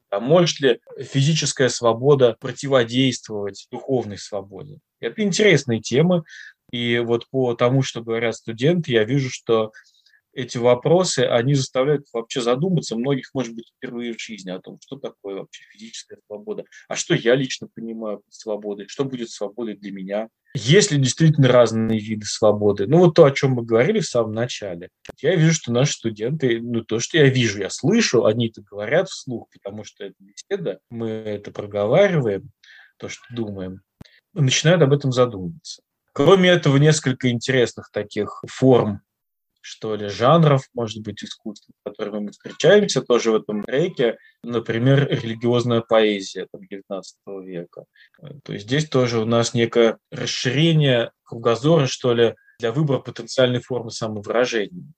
А может ли физическая свобода противодействовать духовной свободе? Это интересные темы. И вот по тому, что говорят студенты, я вижу, что эти вопросы, они заставляют вообще задуматься, многих, может быть, впервые в жизни о том, что такое вообще физическая свобода, а что я лично понимаю под свободой, что будет свободой для меня. Есть ли действительно разные виды свободы? Ну, вот то, о чем мы говорили в самом начале. Я вижу, что наши студенты, ну, то, что я вижу, я слышу, они это говорят вслух, потому что это беседа, мы это проговариваем, то, что думаем, начинают об этом задумываться. Кроме этого, несколько интересных таких форм что ли, жанров, может быть, искусства, с которыми мы встречаемся тоже в этом треке. Например, религиозная поэзия там, 19 века. То есть здесь тоже у нас некое расширение кругозора, что ли, для выбора потенциальной формы самовыражения.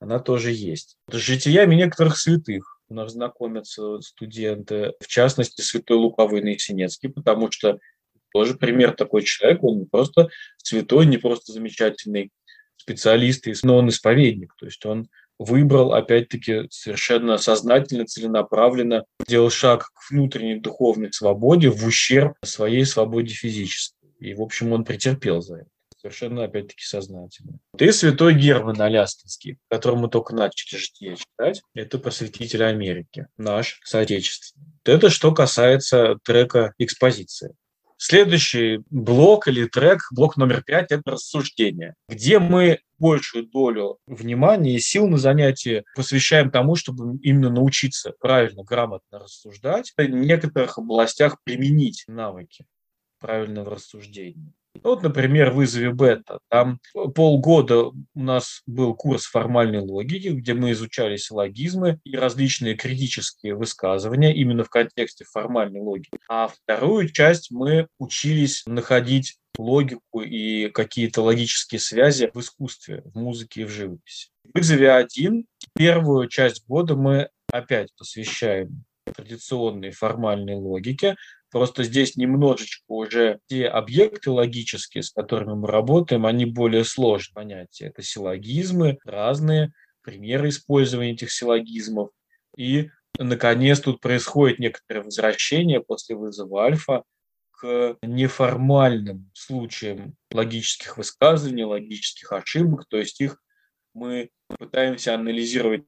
Она тоже есть. С житиями некоторых святых у нас знакомятся студенты, в частности, святой Луковый Наисенецкий, потому что тоже пример такой человек, он не просто святой, не просто замечательный специалист, но он исповедник, то есть он выбрал, опять-таки, совершенно сознательно, целенаправленно, сделал шаг к внутренней духовной свободе в ущерб своей свободе физической. И, в общем, он претерпел за это. Совершенно, опять-таки, сознательно. Ты святой Герман Алястинский, которому только начали житие читать. Это посвятитель Америки, наш соотечественный. Это что касается трека «Экспозиция». Следующий блок или трек, блок номер пять, это рассуждение, где мы большую долю внимания и сил на занятии посвящаем тому, чтобы именно научиться правильно, грамотно рассуждать, в некоторых областях применить навыки правильного рассуждения. Вот, например, в вызове бета. Там полгода у нас был курс формальной логики, где мы изучали силлогизмы и различные критические высказывания именно в контексте формальной логики. А вторую часть мы учились находить логику и какие-то логические связи в искусстве, в музыке и в живописи. В вызове один первую часть года мы опять посвящаем традиционной формальной логике, Просто здесь немножечко уже те объекты логические, с которыми мы работаем, они более сложные понятия. Это силлогизмы, разные примеры использования этих силлогизмов. И, наконец, тут происходит некоторое возвращение после вызова альфа к неформальным случаям логических высказываний, логических ошибок, то есть их мы пытаемся анализировать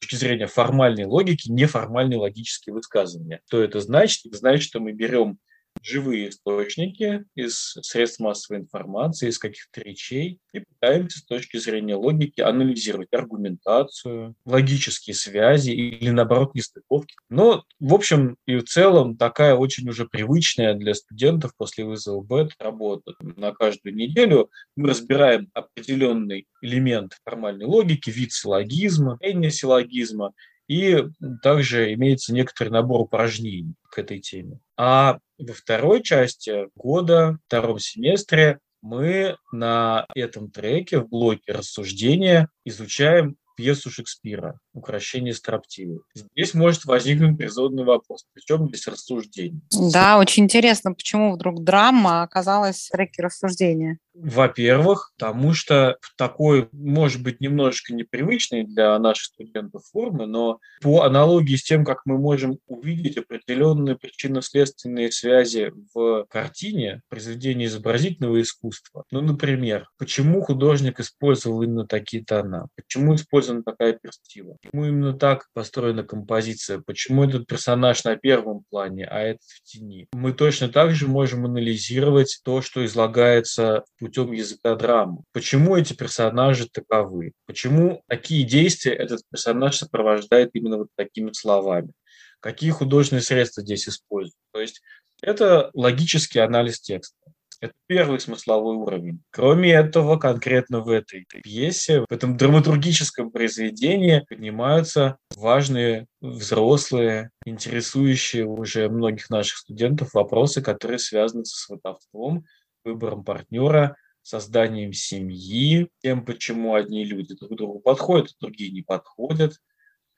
точки зрения формальной логики неформальные логические высказывания. Что это значит? Это значит, что мы берем живые источники из средств массовой информации, из каких-то речей и пытаемся с точки зрения логики анализировать аргументацию, логические связи или, наоборот, нестыковки. Но, в общем и в целом, такая очень уже привычная для студентов после вызова БЭТ работа. На каждую неделю мы разбираем определенный элемент формальной логики, вид силлогизма, силлогизма, и также имеется некоторый набор упражнений к этой теме. А во второй части года, втором семестре, мы на этом треке в блоке рассуждения изучаем пьесу Шекспира «Укращение строптивой». Здесь может возникнуть резонный вопрос, причем без рассуждений. Да, очень интересно, почему вдруг драма оказалась в треке рассуждения. Во-первых, потому что такой, может быть, немножечко непривычный для наших студентов формы, но по аналогии с тем, как мы можем увидеть определенные причинно-следственные связи в картине, произведении изобразительного искусства. Ну, например, почему художник использовал именно такие тона? Почему использована такая перспектива? Почему именно так построена композиция? Почему этот персонаж на первом плане, а этот в тени? Мы точно так же можем анализировать то, что излагается путем языка драмы. Почему эти персонажи таковы? Почему такие действия этот персонаж сопровождает именно вот такими словами? Какие художественные средства здесь используют? То есть это логический анализ текста. Это первый смысловой уровень. Кроме этого, конкретно в этой пьесе, в этом драматургическом произведении поднимаются важные взрослые, интересующие уже многих наших студентов вопросы, которые связаны со сватовством, выбором партнера, созданием семьи, тем, почему одни люди друг другу подходят, а другие не подходят,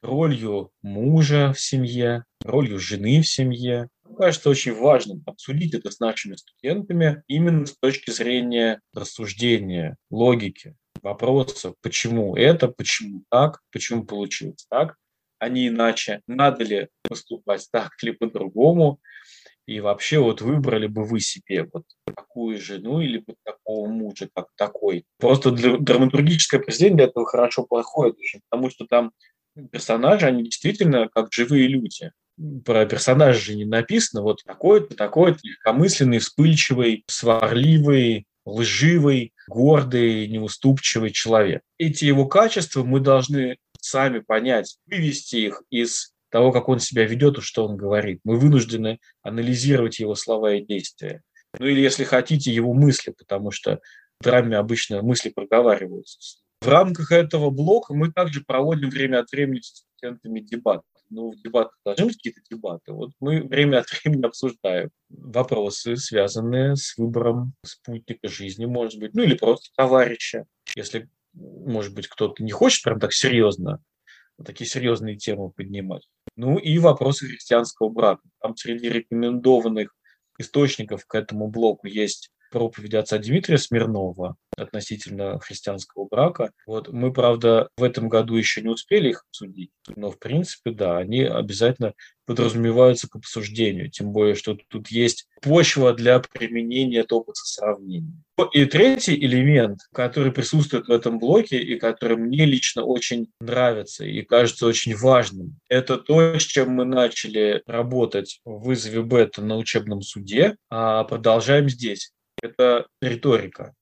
ролью мужа в семье, ролью жены в семье. Кажется очень важным обсудить это с нашими студентами именно с точки зрения рассуждения, логики, вопросов, почему это, почему так, почему получилось так, а не иначе, надо ли поступать так или по-другому, и вообще вот выбрали бы вы себе вот такую жену или вот такого мужа, как такой. Просто для, драматургическое произведение для этого хорошо подходит, потому что там персонажи, они действительно как живые люди. Про персонажа же не написано, вот такой-то, такой-то, легкомысленный, вспыльчивый, сварливый, лживый, гордый, неуступчивый человек. Эти его качества мы должны сами понять, вывести их из того, как он себя ведет и что он говорит. Мы вынуждены анализировать его слова и действия. Ну или, если хотите, его мысли, потому что в драме обычно мысли проговариваются. В рамках этого блока мы также проводим время от времени с студентами дебаты. Ну, в дебатах должны быть какие-то дебаты. Вот мы время от времени обсуждаем вопросы, связанные с выбором спутника жизни, может быть, ну или просто товарища. Если, может быть, кто-то не хочет прям так серьезно такие серьезные темы поднимать. Ну и вопросы христианского брака. Там среди рекомендованных источников к этому блоку есть проповеди отца Дмитрия Смирнова относительно христианского брака. Вот мы, правда, в этом году еще не успели их обсудить, но, в принципе, да, они обязательно подразумеваются к обсуждению, тем более, что тут есть почва для применения топоса сравнения. И третий элемент, который присутствует в этом блоке и который мне лично очень нравится и кажется очень важным, это то, с чем мы начали работать в вызове бета на учебном суде, а продолжаем здесь это риторика,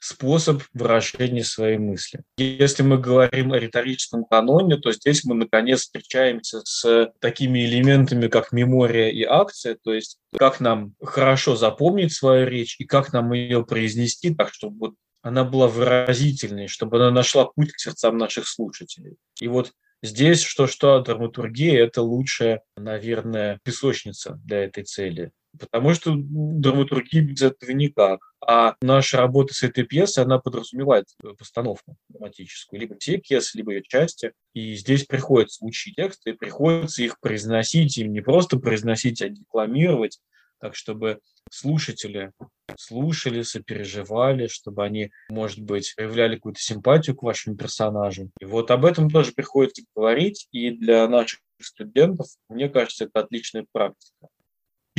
способ выражения своей мысли. Если мы говорим о риторическом каноне, то здесь мы наконец встречаемся с такими элементами, как мемория и акция, то есть как нам хорошо запомнить свою речь и как нам ее произнести так, чтобы она была выразительной, чтобы она нашла путь к сердцам наших слушателей. И вот здесь что-что драматургия – это лучшая, наверное, песочница для этой цели. Потому что драматургии без этого никак. А наша работа с этой пьесой, она подразумевает постановку драматическую. Либо все пьесы, либо ее части. И здесь приходится учить тексты, приходится их произносить, и не просто произносить, а декламировать, так чтобы слушатели слушали, сопереживали, чтобы они, может быть, проявляли какую-то симпатию к вашим персонажам. И вот об этом тоже приходится говорить, и для наших студентов, мне кажется, это отличная практика.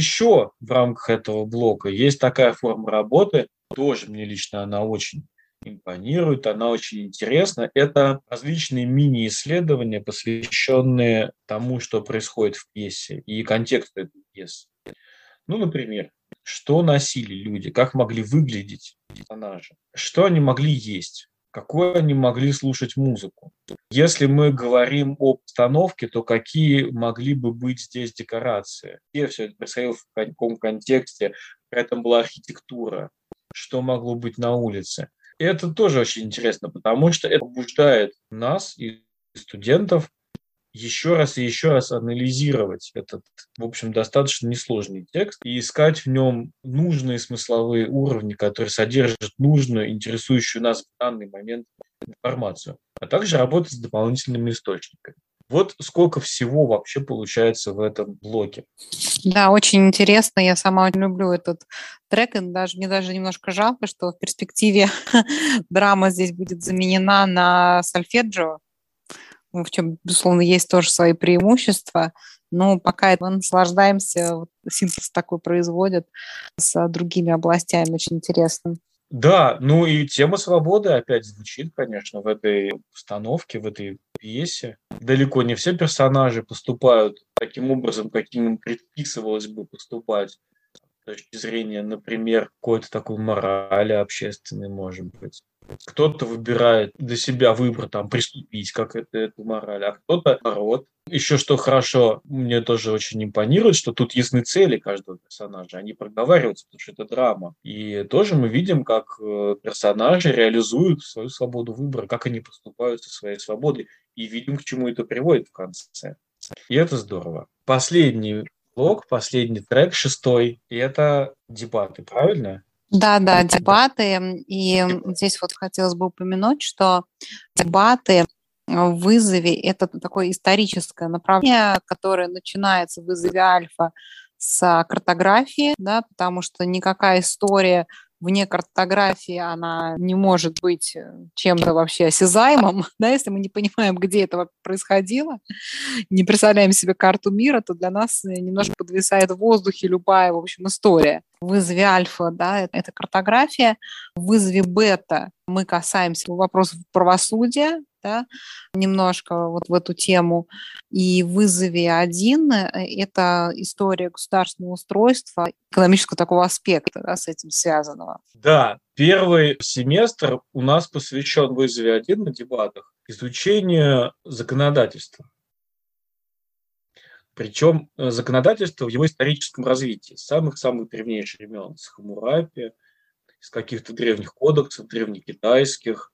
Еще в рамках этого блока есть такая форма работы, тоже мне лично она очень импонирует, она очень интересна. Это различные мини-исследования, посвященные тому, что происходит в пьесе и контексту этой пьесы. Ну, например, что носили люди, как могли выглядеть персонажи, что они могли есть, какую они могли слушать музыку. Если мы говорим об обстановке, то какие могли бы быть здесь декорации? Где все это происходило в каком контексте? Этом была архитектура, что могло быть на улице. И это тоже очень интересно, потому что это побуждает нас и студентов еще раз и еще раз анализировать этот, в общем, достаточно несложный текст и искать в нем нужные смысловые уровни, которые содержат нужную, интересующую нас в данный момент информацию, а также работать с дополнительными источниками. Вот сколько всего вообще получается в этом блоке. Да, очень интересно. Я сама люблю этот трек, и даже, мне даже немножко жалко, что в перспективе драма здесь будет заменена на сольфеджио, в чем, безусловно, есть тоже свои преимущества, но пока мы наслаждаемся, синтез такой производят с другими областями, очень интересно. Да, ну и тема свободы опять звучит, конечно, в этой установке, в этой пьесе. Далеко не все персонажи поступают таким образом, каким им предписывалось бы поступать. точки зрения, например, какой-то такой морали общественной, может быть. Кто-то выбирает для себя выбор там приступить как это, эту мораль, а кто-то наоборот. Еще что хорошо, мне тоже очень импонирует, что тут ясны цели каждого персонажа, они проговариваются, потому что это драма. И тоже мы видим, как э, персонажи реализуют свою свободу выбора, как они поступают со своей свободой, и видим, к чему это приводит в конце. И это здорово. Последний блок, последний трек, шестой, и это дебаты, правильно? Да, да, дебаты. И здесь вот хотелось бы упомянуть, что дебаты в вызове – это такое историческое направление, которое начинается в вызове альфа с картографии, да, потому что никакая история вне картографии она не может быть э, чем-то вообще осязаемым, да, если мы не понимаем, где это происходило, не представляем себе карту мира, то для нас э, немножко подвисает в воздухе любая, в общем, история. В вызове альфа, да, это картография, в вызове бета мы касаемся вопросов правосудия, да, немножко вот в эту тему. И вызове один это история государственного устройства, экономического такого аспекта да, с этим связанного. Да, первый семестр у нас посвящен вызове один на дебатах изучению законодательства. Причем э, законодательство в его историческом развитии, самых-самых древнейших времен, с Хамурапи, из каких-то древних кодексов, древнекитайских,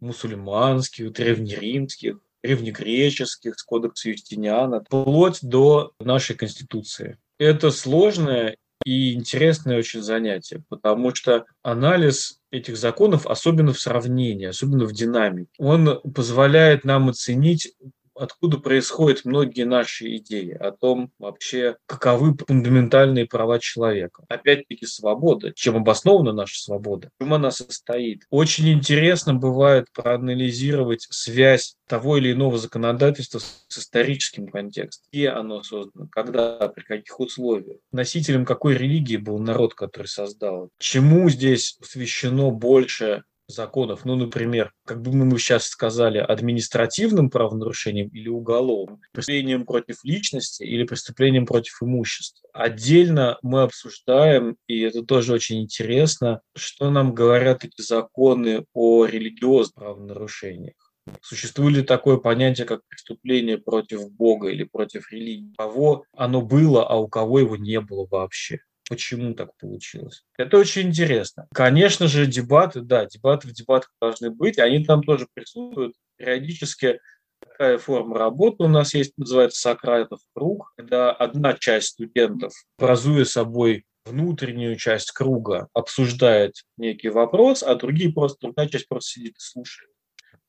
мусульманских, древнеримских, древнегреческих, с кодекса Юстиниана, вплоть до нашей Конституции. Это сложное и интересное очень занятие, потому что анализ этих законов, особенно в сравнении, особенно в динамике, он позволяет нам оценить откуда происходят многие наши идеи о том вообще, каковы фундаментальные права человека. Опять-таки свобода. Чем обоснована наша свобода? Чем она состоит? Очень интересно бывает проанализировать связь того или иного законодательства с историческим контекстом. Где оно создано, когда, при каких условиях, носителем какой религии был народ, который создал. Чему здесь посвящено больше законов, ну, например, как бы мы сейчас сказали, административным правонарушением или уголовным, преступлением против личности или преступлением против имущества. Отдельно мы обсуждаем, и это тоже очень интересно, что нам говорят эти законы о религиозных правонарушениях. Существует ли такое понятие, как преступление против Бога или против религии? У кого оно было, а у кого его не было вообще? Почему так получилось. Это очень интересно. Конечно же, дебаты, да, дебаты в дебатах должны быть, они там тоже присутствуют. Периодически такая форма работы у нас есть, называется Сократов круг, когда одна часть студентов, образуя собой внутреннюю часть круга, обсуждает некий вопрос, а другие просто, другая часть просто сидит и слушает.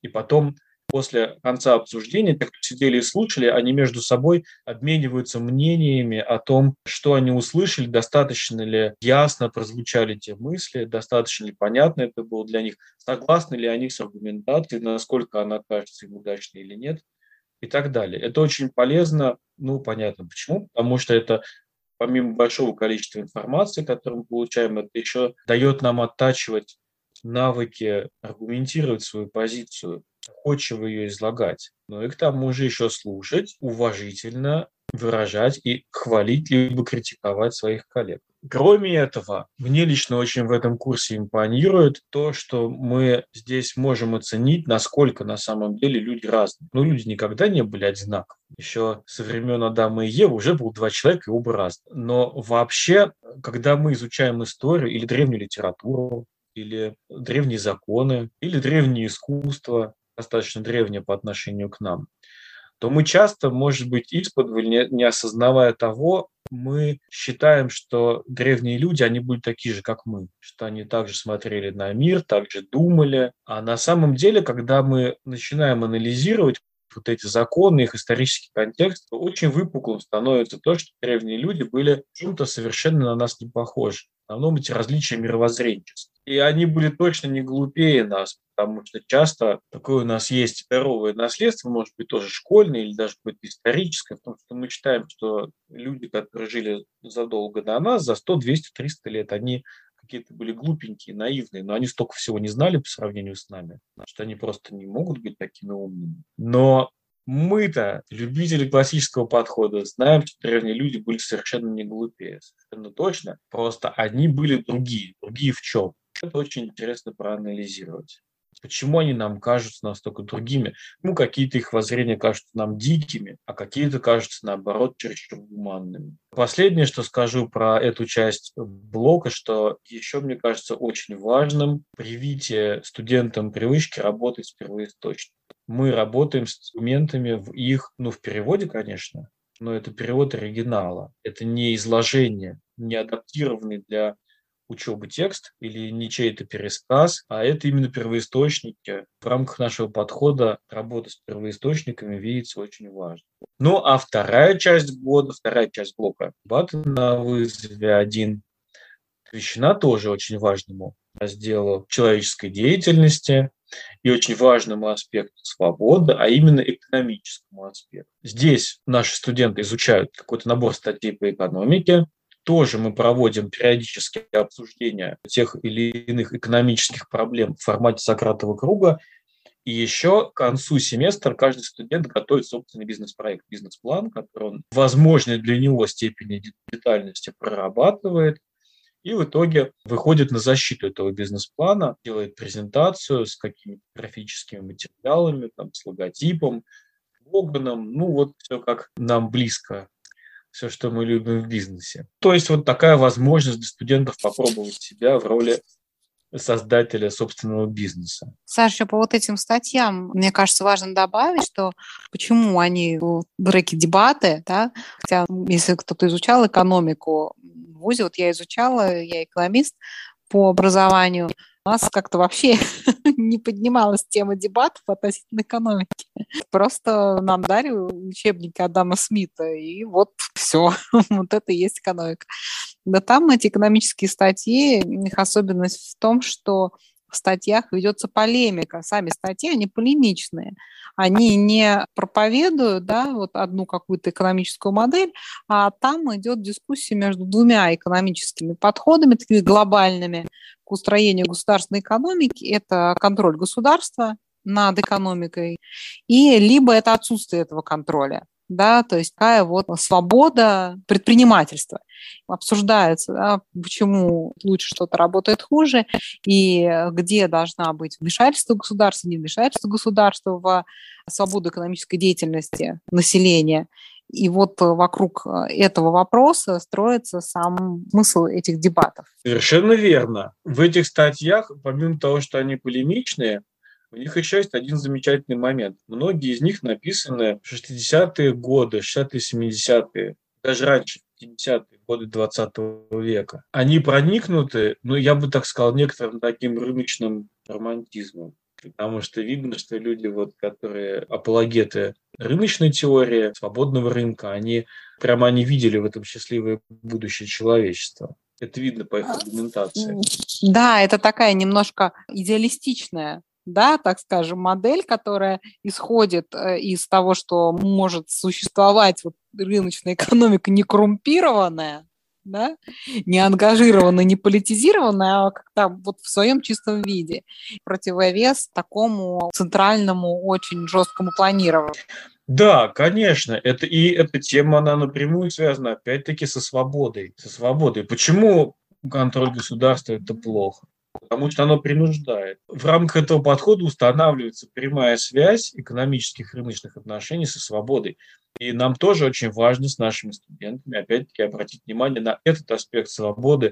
И потом после конца обсуждения, те, кто сидели и слушали, они между собой обмениваются мнениями о том, что они услышали, достаточно ли ясно прозвучали те мысли, достаточно ли понятно это было для них, согласны ли они с аргументацией, насколько она кажется им удачной или нет и так далее. Это очень полезно, ну, понятно почему, потому что это помимо большого количества информации, которую мы получаем, это еще дает нам оттачивать навыки аргументировать свою позицию, доходчиво ее излагать, но и к тому же еще слушать, уважительно выражать и хвалить либо критиковать своих коллег. Кроме этого, мне лично очень в этом курсе импонирует то, что мы здесь можем оценить, насколько на самом деле люди разные. Но люди никогда не были одинаковы. Еще со времен Адама и Евы уже было два человека, и оба разные. Но вообще, когда мы изучаем историю или древнюю литературу, или древние законы, или древнее искусство, достаточно древнее по отношению к нам, то мы часто, может быть, из-под, не, не осознавая того, мы считаем, что древние люди, они были такие же, как мы, что они также смотрели на мир, также думали. А на самом деле, когда мы начинаем анализировать вот эти законы, их исторический контекст, очень выпуклым становится то, что древние люди были чем-то совершенно на нас не похожи. В основном эти различия мировоззренческие. И они были точно не глупее нас, потому что часто такое у нас есть здоровое наследство, может быть, тоже школьное или даже какое-то историческое, потому что мы считаем, что люди, которые жили задолго до нас, за 100, 200, 300 лет, они какие-то были глупенькие, наивные, но они столько всего не знали по сравнению с нами, что они просто не могут быть такими умными. Но Мы-то, любители классического подхода, знаем, что древние люди были совершенно не глупее, совершенно точно. Просто одни были другие. Другие в чем? Это очень интересно проанализировать. Почему они нам кажутся настолько другими? Ну, какие-то их воззрения кажутся нам дикими, а какие-то кажутся, наоборот, чересчур гуманными. Последнее, что скажу про эту часть блока, что еще, мне кажется, очень важным привитие студентам привычки работать с первоисточником. Мы работаем с документами в их, ну, в переводе, конечно, но это перевод оригинала. Это не изложение, не адаптированный для учебы текст или не чей-то пересказ, а это именно первоисточники. В рамках нашего подхода работа с первоисточниками видится очень важно. Ну а вторая часть года, вторая часть блока дебаты на вызове один посвящена тоже очень важному разделу человеческой деятельности и очень важному аспекту свободы, а именно экономическому аспекту. Здесь наши студенты изучают какой-то набор статей по экономике, тоже мы проводим периодически обсуждения тех или иных экономических проблем в формате Сократова круга. И еще к концу семестра каждый студент готовит собственный бизнес-проект, бизнес-план, который он в возможной для него степени детальности прорабатывает. И в итоге выходит на защиту этого бизнес-плана, делает презентацию с какими-то графическими материалами, там, с логотипом, слоганом, ну вот все как нам близко все, что мы любим в бизнесе. То есть вот такая возможность для студентов попробовать себя в роли создателя собственного бизнеса. Саша, по вот этим статьям, мне кажется, важно добавить, что почему они в рэке дебаты, да, хотя если кто-то изучал экономику в ВУЗе, вот я изучала, я экономист по образованию, у нас как-то вообще не поднималась тема дебатов относительно экономики. Просто нам дали учебники Адама Смита, и вот все, вот это и есть экономика. Да там эти экономические статьи, их особенность в том, что в статьях ведется полемика. Сами статьи, они полемичные. Они не проповедуют да, вот одну какую-то экономическую модель, а там идет дискуссия между двумя экономическими подходами, такими глобальными, к устроению государственной экономики. Это контроль государства над экономикой, и либо это отсутствие этого контроля да, то есть такая вот свобода предпринимательства. Обсуждается, да, почему лучше что-то работает хуже, и где должна быть вмешательство государства, не вмешательство государства в свободу экономической деятельности населения. И вот вокруг этого вопроса строится сам смысл этих дебатов. Совершенно верно. В этих статьях, помимо того, что они полемичные, у них еще есть один замечательный момент. Многие из них написаны в 60-е годы, 60-е, 70-е, даже раньше, 50-е годы 20 века. Они проникнуты, ну, я бы так сказал, некоторым таким рыночным романтизмом. Потому что видно, что люди, вот, которые апологеты рыночной теории, свободного рынка, они прямо они видели в этом счастливое будущее человечества. Это видно по их аргументации. Да, это такая немножко идеалистичная да, так скажем, модель, которая исходит э, из того, что может существовать вот рыночная экономика не коррумпированная, да, не ангажированная, не политизированная, а как-то вот в своем чистом виде. Противовес такому центральному, очень жесткому планированию. Да, конечно, это и эта тема, она напрямую связана опять-таки со свободой. Со свободой. Почему контроль государства – это плохо? Потому что оно принуждает. В рамках этого подхода устанавливается прямая связь экономических рыночных отношений со свободой. И нам тоже очень важно с нашими студентами, опять-таки, обратить внимание на этот аспект свободы,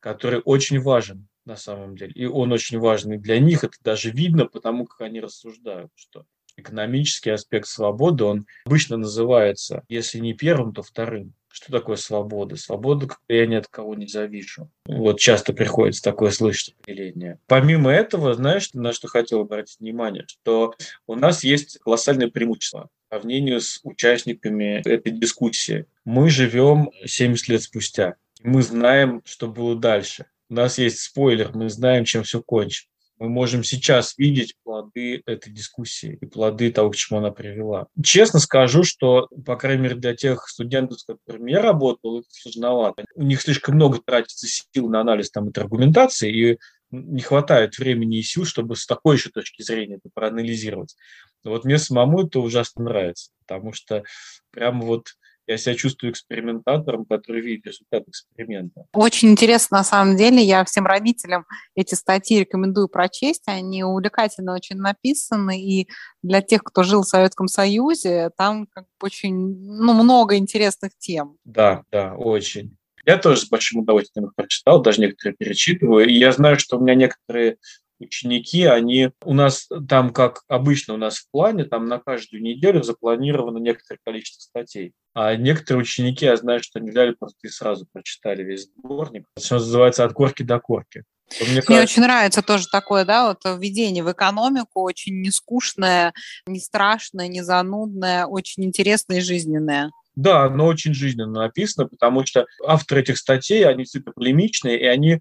который очень важен на самом деле. И он очень важный для них, это даже видно, потому как они рассуждают, что экономический аспект свободы, он обычно называется, если не первым, то вторым. Что такое свобода? Свобода, когда я ни от кого не завишу. Вот часто приходится такое слышать определение. Помимо этого, знаешь, на что хотел обратить внимание, что у нас есть колоссальное преимущество по сравнению с участниками этой дискуссии. Мы живем 70 лет спустя. Мы знаем, что было дальше. У нас есть спойлер, мы знаем, чем все кончится мы можем сейчас видеть плоды этой дискуссии и плоды того, к чему она привела. Честно скажу, что, по крайней мере, для тех студентов, с которыми я работал, это сложновато. У них слишком много тратится сил на анализ там, этой аргументации, и не хватает времени и сил, чтобы с такой же точки зрения это проанализировать. Но вот мне самому это ужасно нравится, потому что прямо вот я себя чувствую экспериментатором, который видит результат эксперимента. Очень интересно, на самом деле. Я всем родителям эти статьи рекомендую прочесть. Они увлекательно очень написаны. И для тех, кто жил в Советском Союзе, там как бы очень ну, много интересных тем. Да, да, очень. Я тоже с большим удовольствием их прочитал, даже некоторые перечитываю. И я знаю, что у меня некоторые ученики, они у нас там, как обычно у нас в плане, там на каждую неделю запланировано некоторое количество статей. А некоторые ученики, я знаю, что они взяли просто и сразу прочитали весь сборник. Что называется «От корки до корки». Мне, мне кажется... очень нравится тоже такое, да, вот введение в экономику, очень не скучное, не страшное, не занудное, очень интересное и жизненное. Да, оно очень жизненно написано, потому что авторы этих статей, они всегда полемичные, и они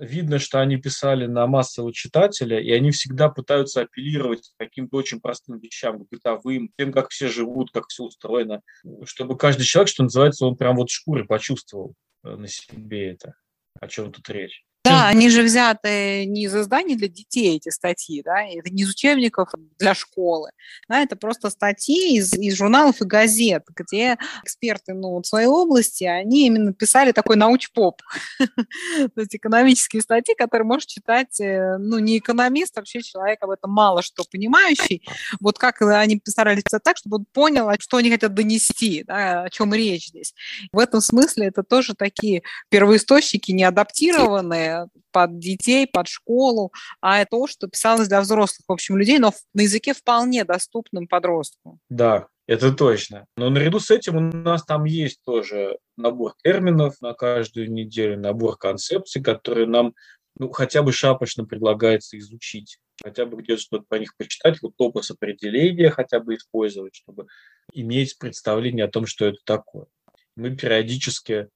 видно, что они писали на массового читателя, и они всегда пытаются апеллировать к каким-то очень простым вещам, к бытовым, тем, как все живут, как все устроено, чтобы каждый человек, что называется, он прям вот шкуры почувствовал э, на себе это, о чем тут речь. Да, они же взяты не из изданий для детей, эти статьи, да, это не из учебников для школы, да, это просто статьи из, из журналов и газет, где эксперты ну, в своей области, они именно писали такой науч-поп, то есть экономические статьи, которые может читать, э, ну, не экономист, а вообще человек об этом мало что понимающий, вот как они писали это так, чтобы он понял, что они хотят донести, да, о чем речь здесь. В этом смысле это тоже такие первоисточники неадаптированные, под детей, под школу, а то, что писалось для взрослых, в общем, людей, но на языке вполне доступным подростку. Да, это точно. Но наряду с этим у нас там есть тоже набор терминов на каждую неделю, набор концепций, которые нам ну, хотя бы шапочно предлагается изучить, хотя бы где-то что-то по них почитать, вот топос определения хотя бы использовать, чтобы иметь представление о том, что это такое. Мы периодически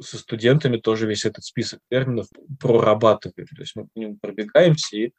со студентами тоже весь этот список терминов прорабатываем. То есть мы по нему пробегаемся и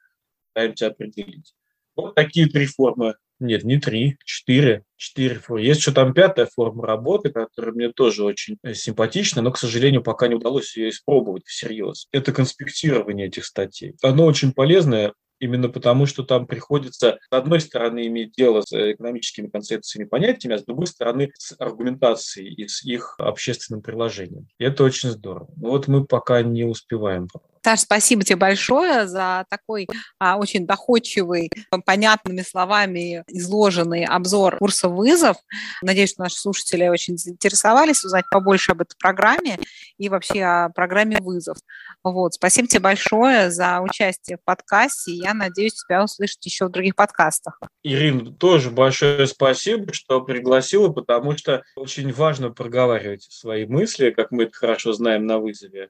пытаемся определить. Вот такие три формы. Нет, не три, четыре. Четыре формы. Есть еще там пятая форма работы, которая мне тоже очень э, симпатична, но, к сожалению, пока не удалось ее испробовать всерьез. Это конспектирование этих статей. Оно очень полезное, именно потому, что там приходится, с одной стороны, иметь дело с экономическими концепциями и понятиями, а с другой стороны, с аргументацией и с их общественным приложением. И это очень здорово. Но вот мы пока не успеваем Саш, спасибо тебе большое за такой а, очень доходчивый, понятными словами изложенный обзор курса «Вызов». Надеюсь, что наши слушатели очень заинтересовались узнать побольше об этой программе и вообще о программе «Вызов». Вот. Спасибо тебе большое за участие в подкасте. Я надеюсь тебя услышать еще в других подкастах. Ирина, тоже большое спасибо, что пригласила, потому что очень важно проговаривать свои мысли, как мы это хорошо знаем на вызове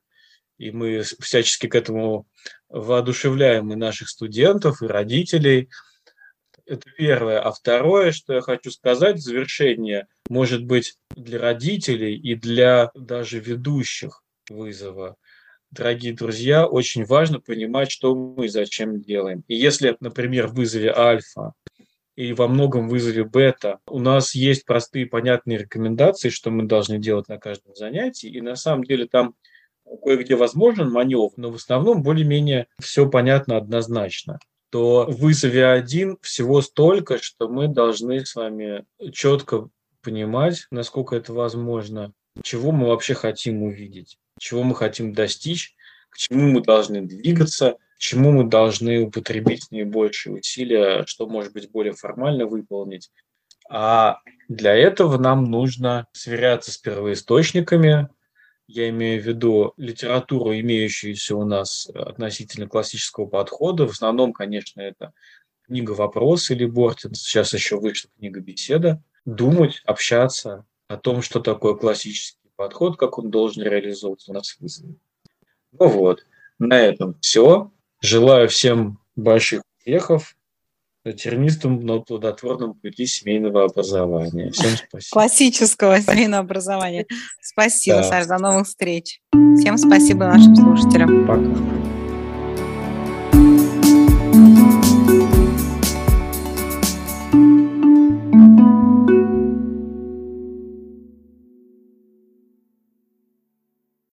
и мы всячески к этому воодушевляем и наших студентов, и родителей. Это первое. А второе, что я хочу сказать в завершение, может быть, для родителей и для даже ведущих вызова. Дорогие друзья, очень важно понимать, что мы и зачем делаем. И если, например, в вызове альфа и во многом вызове бета у нас есть простые понятные рекомендации, что мы должны делать на каждом занятии, и на самом деле там кое-где возможен маневр, но в основном более-менее все понятно однозначно то в вызове один всего столько, что мы должны с вами четко понимать, насколько это возможно, чего мы вообще хотим увидеть, чего мы хотим достичь, к чему мы должны двигаться, к чему мы должны употребить наибольшие усилия, что может быть более формально выполнить. А для этого нам нужно сверяться с первоисточниками, я имею в виду литературу, имеющуюся у нас относительно классического подхода. В основном, конечно, это книга «Вопрос» или Бортин. Сейчас еще вышла книга «Беседа». Думать, общаться о том, что такое классический подход, как он должен реализовываться у нас в вызове. Ну вот, на этом все. Желаю всем больших успехов тернистом, но плодотворном пути семейного образования. Всем спасибо. Классического семейного образования. Спасибо, да. Саш, до новых встреч. Всем спасибо нашим слушателям. Пока.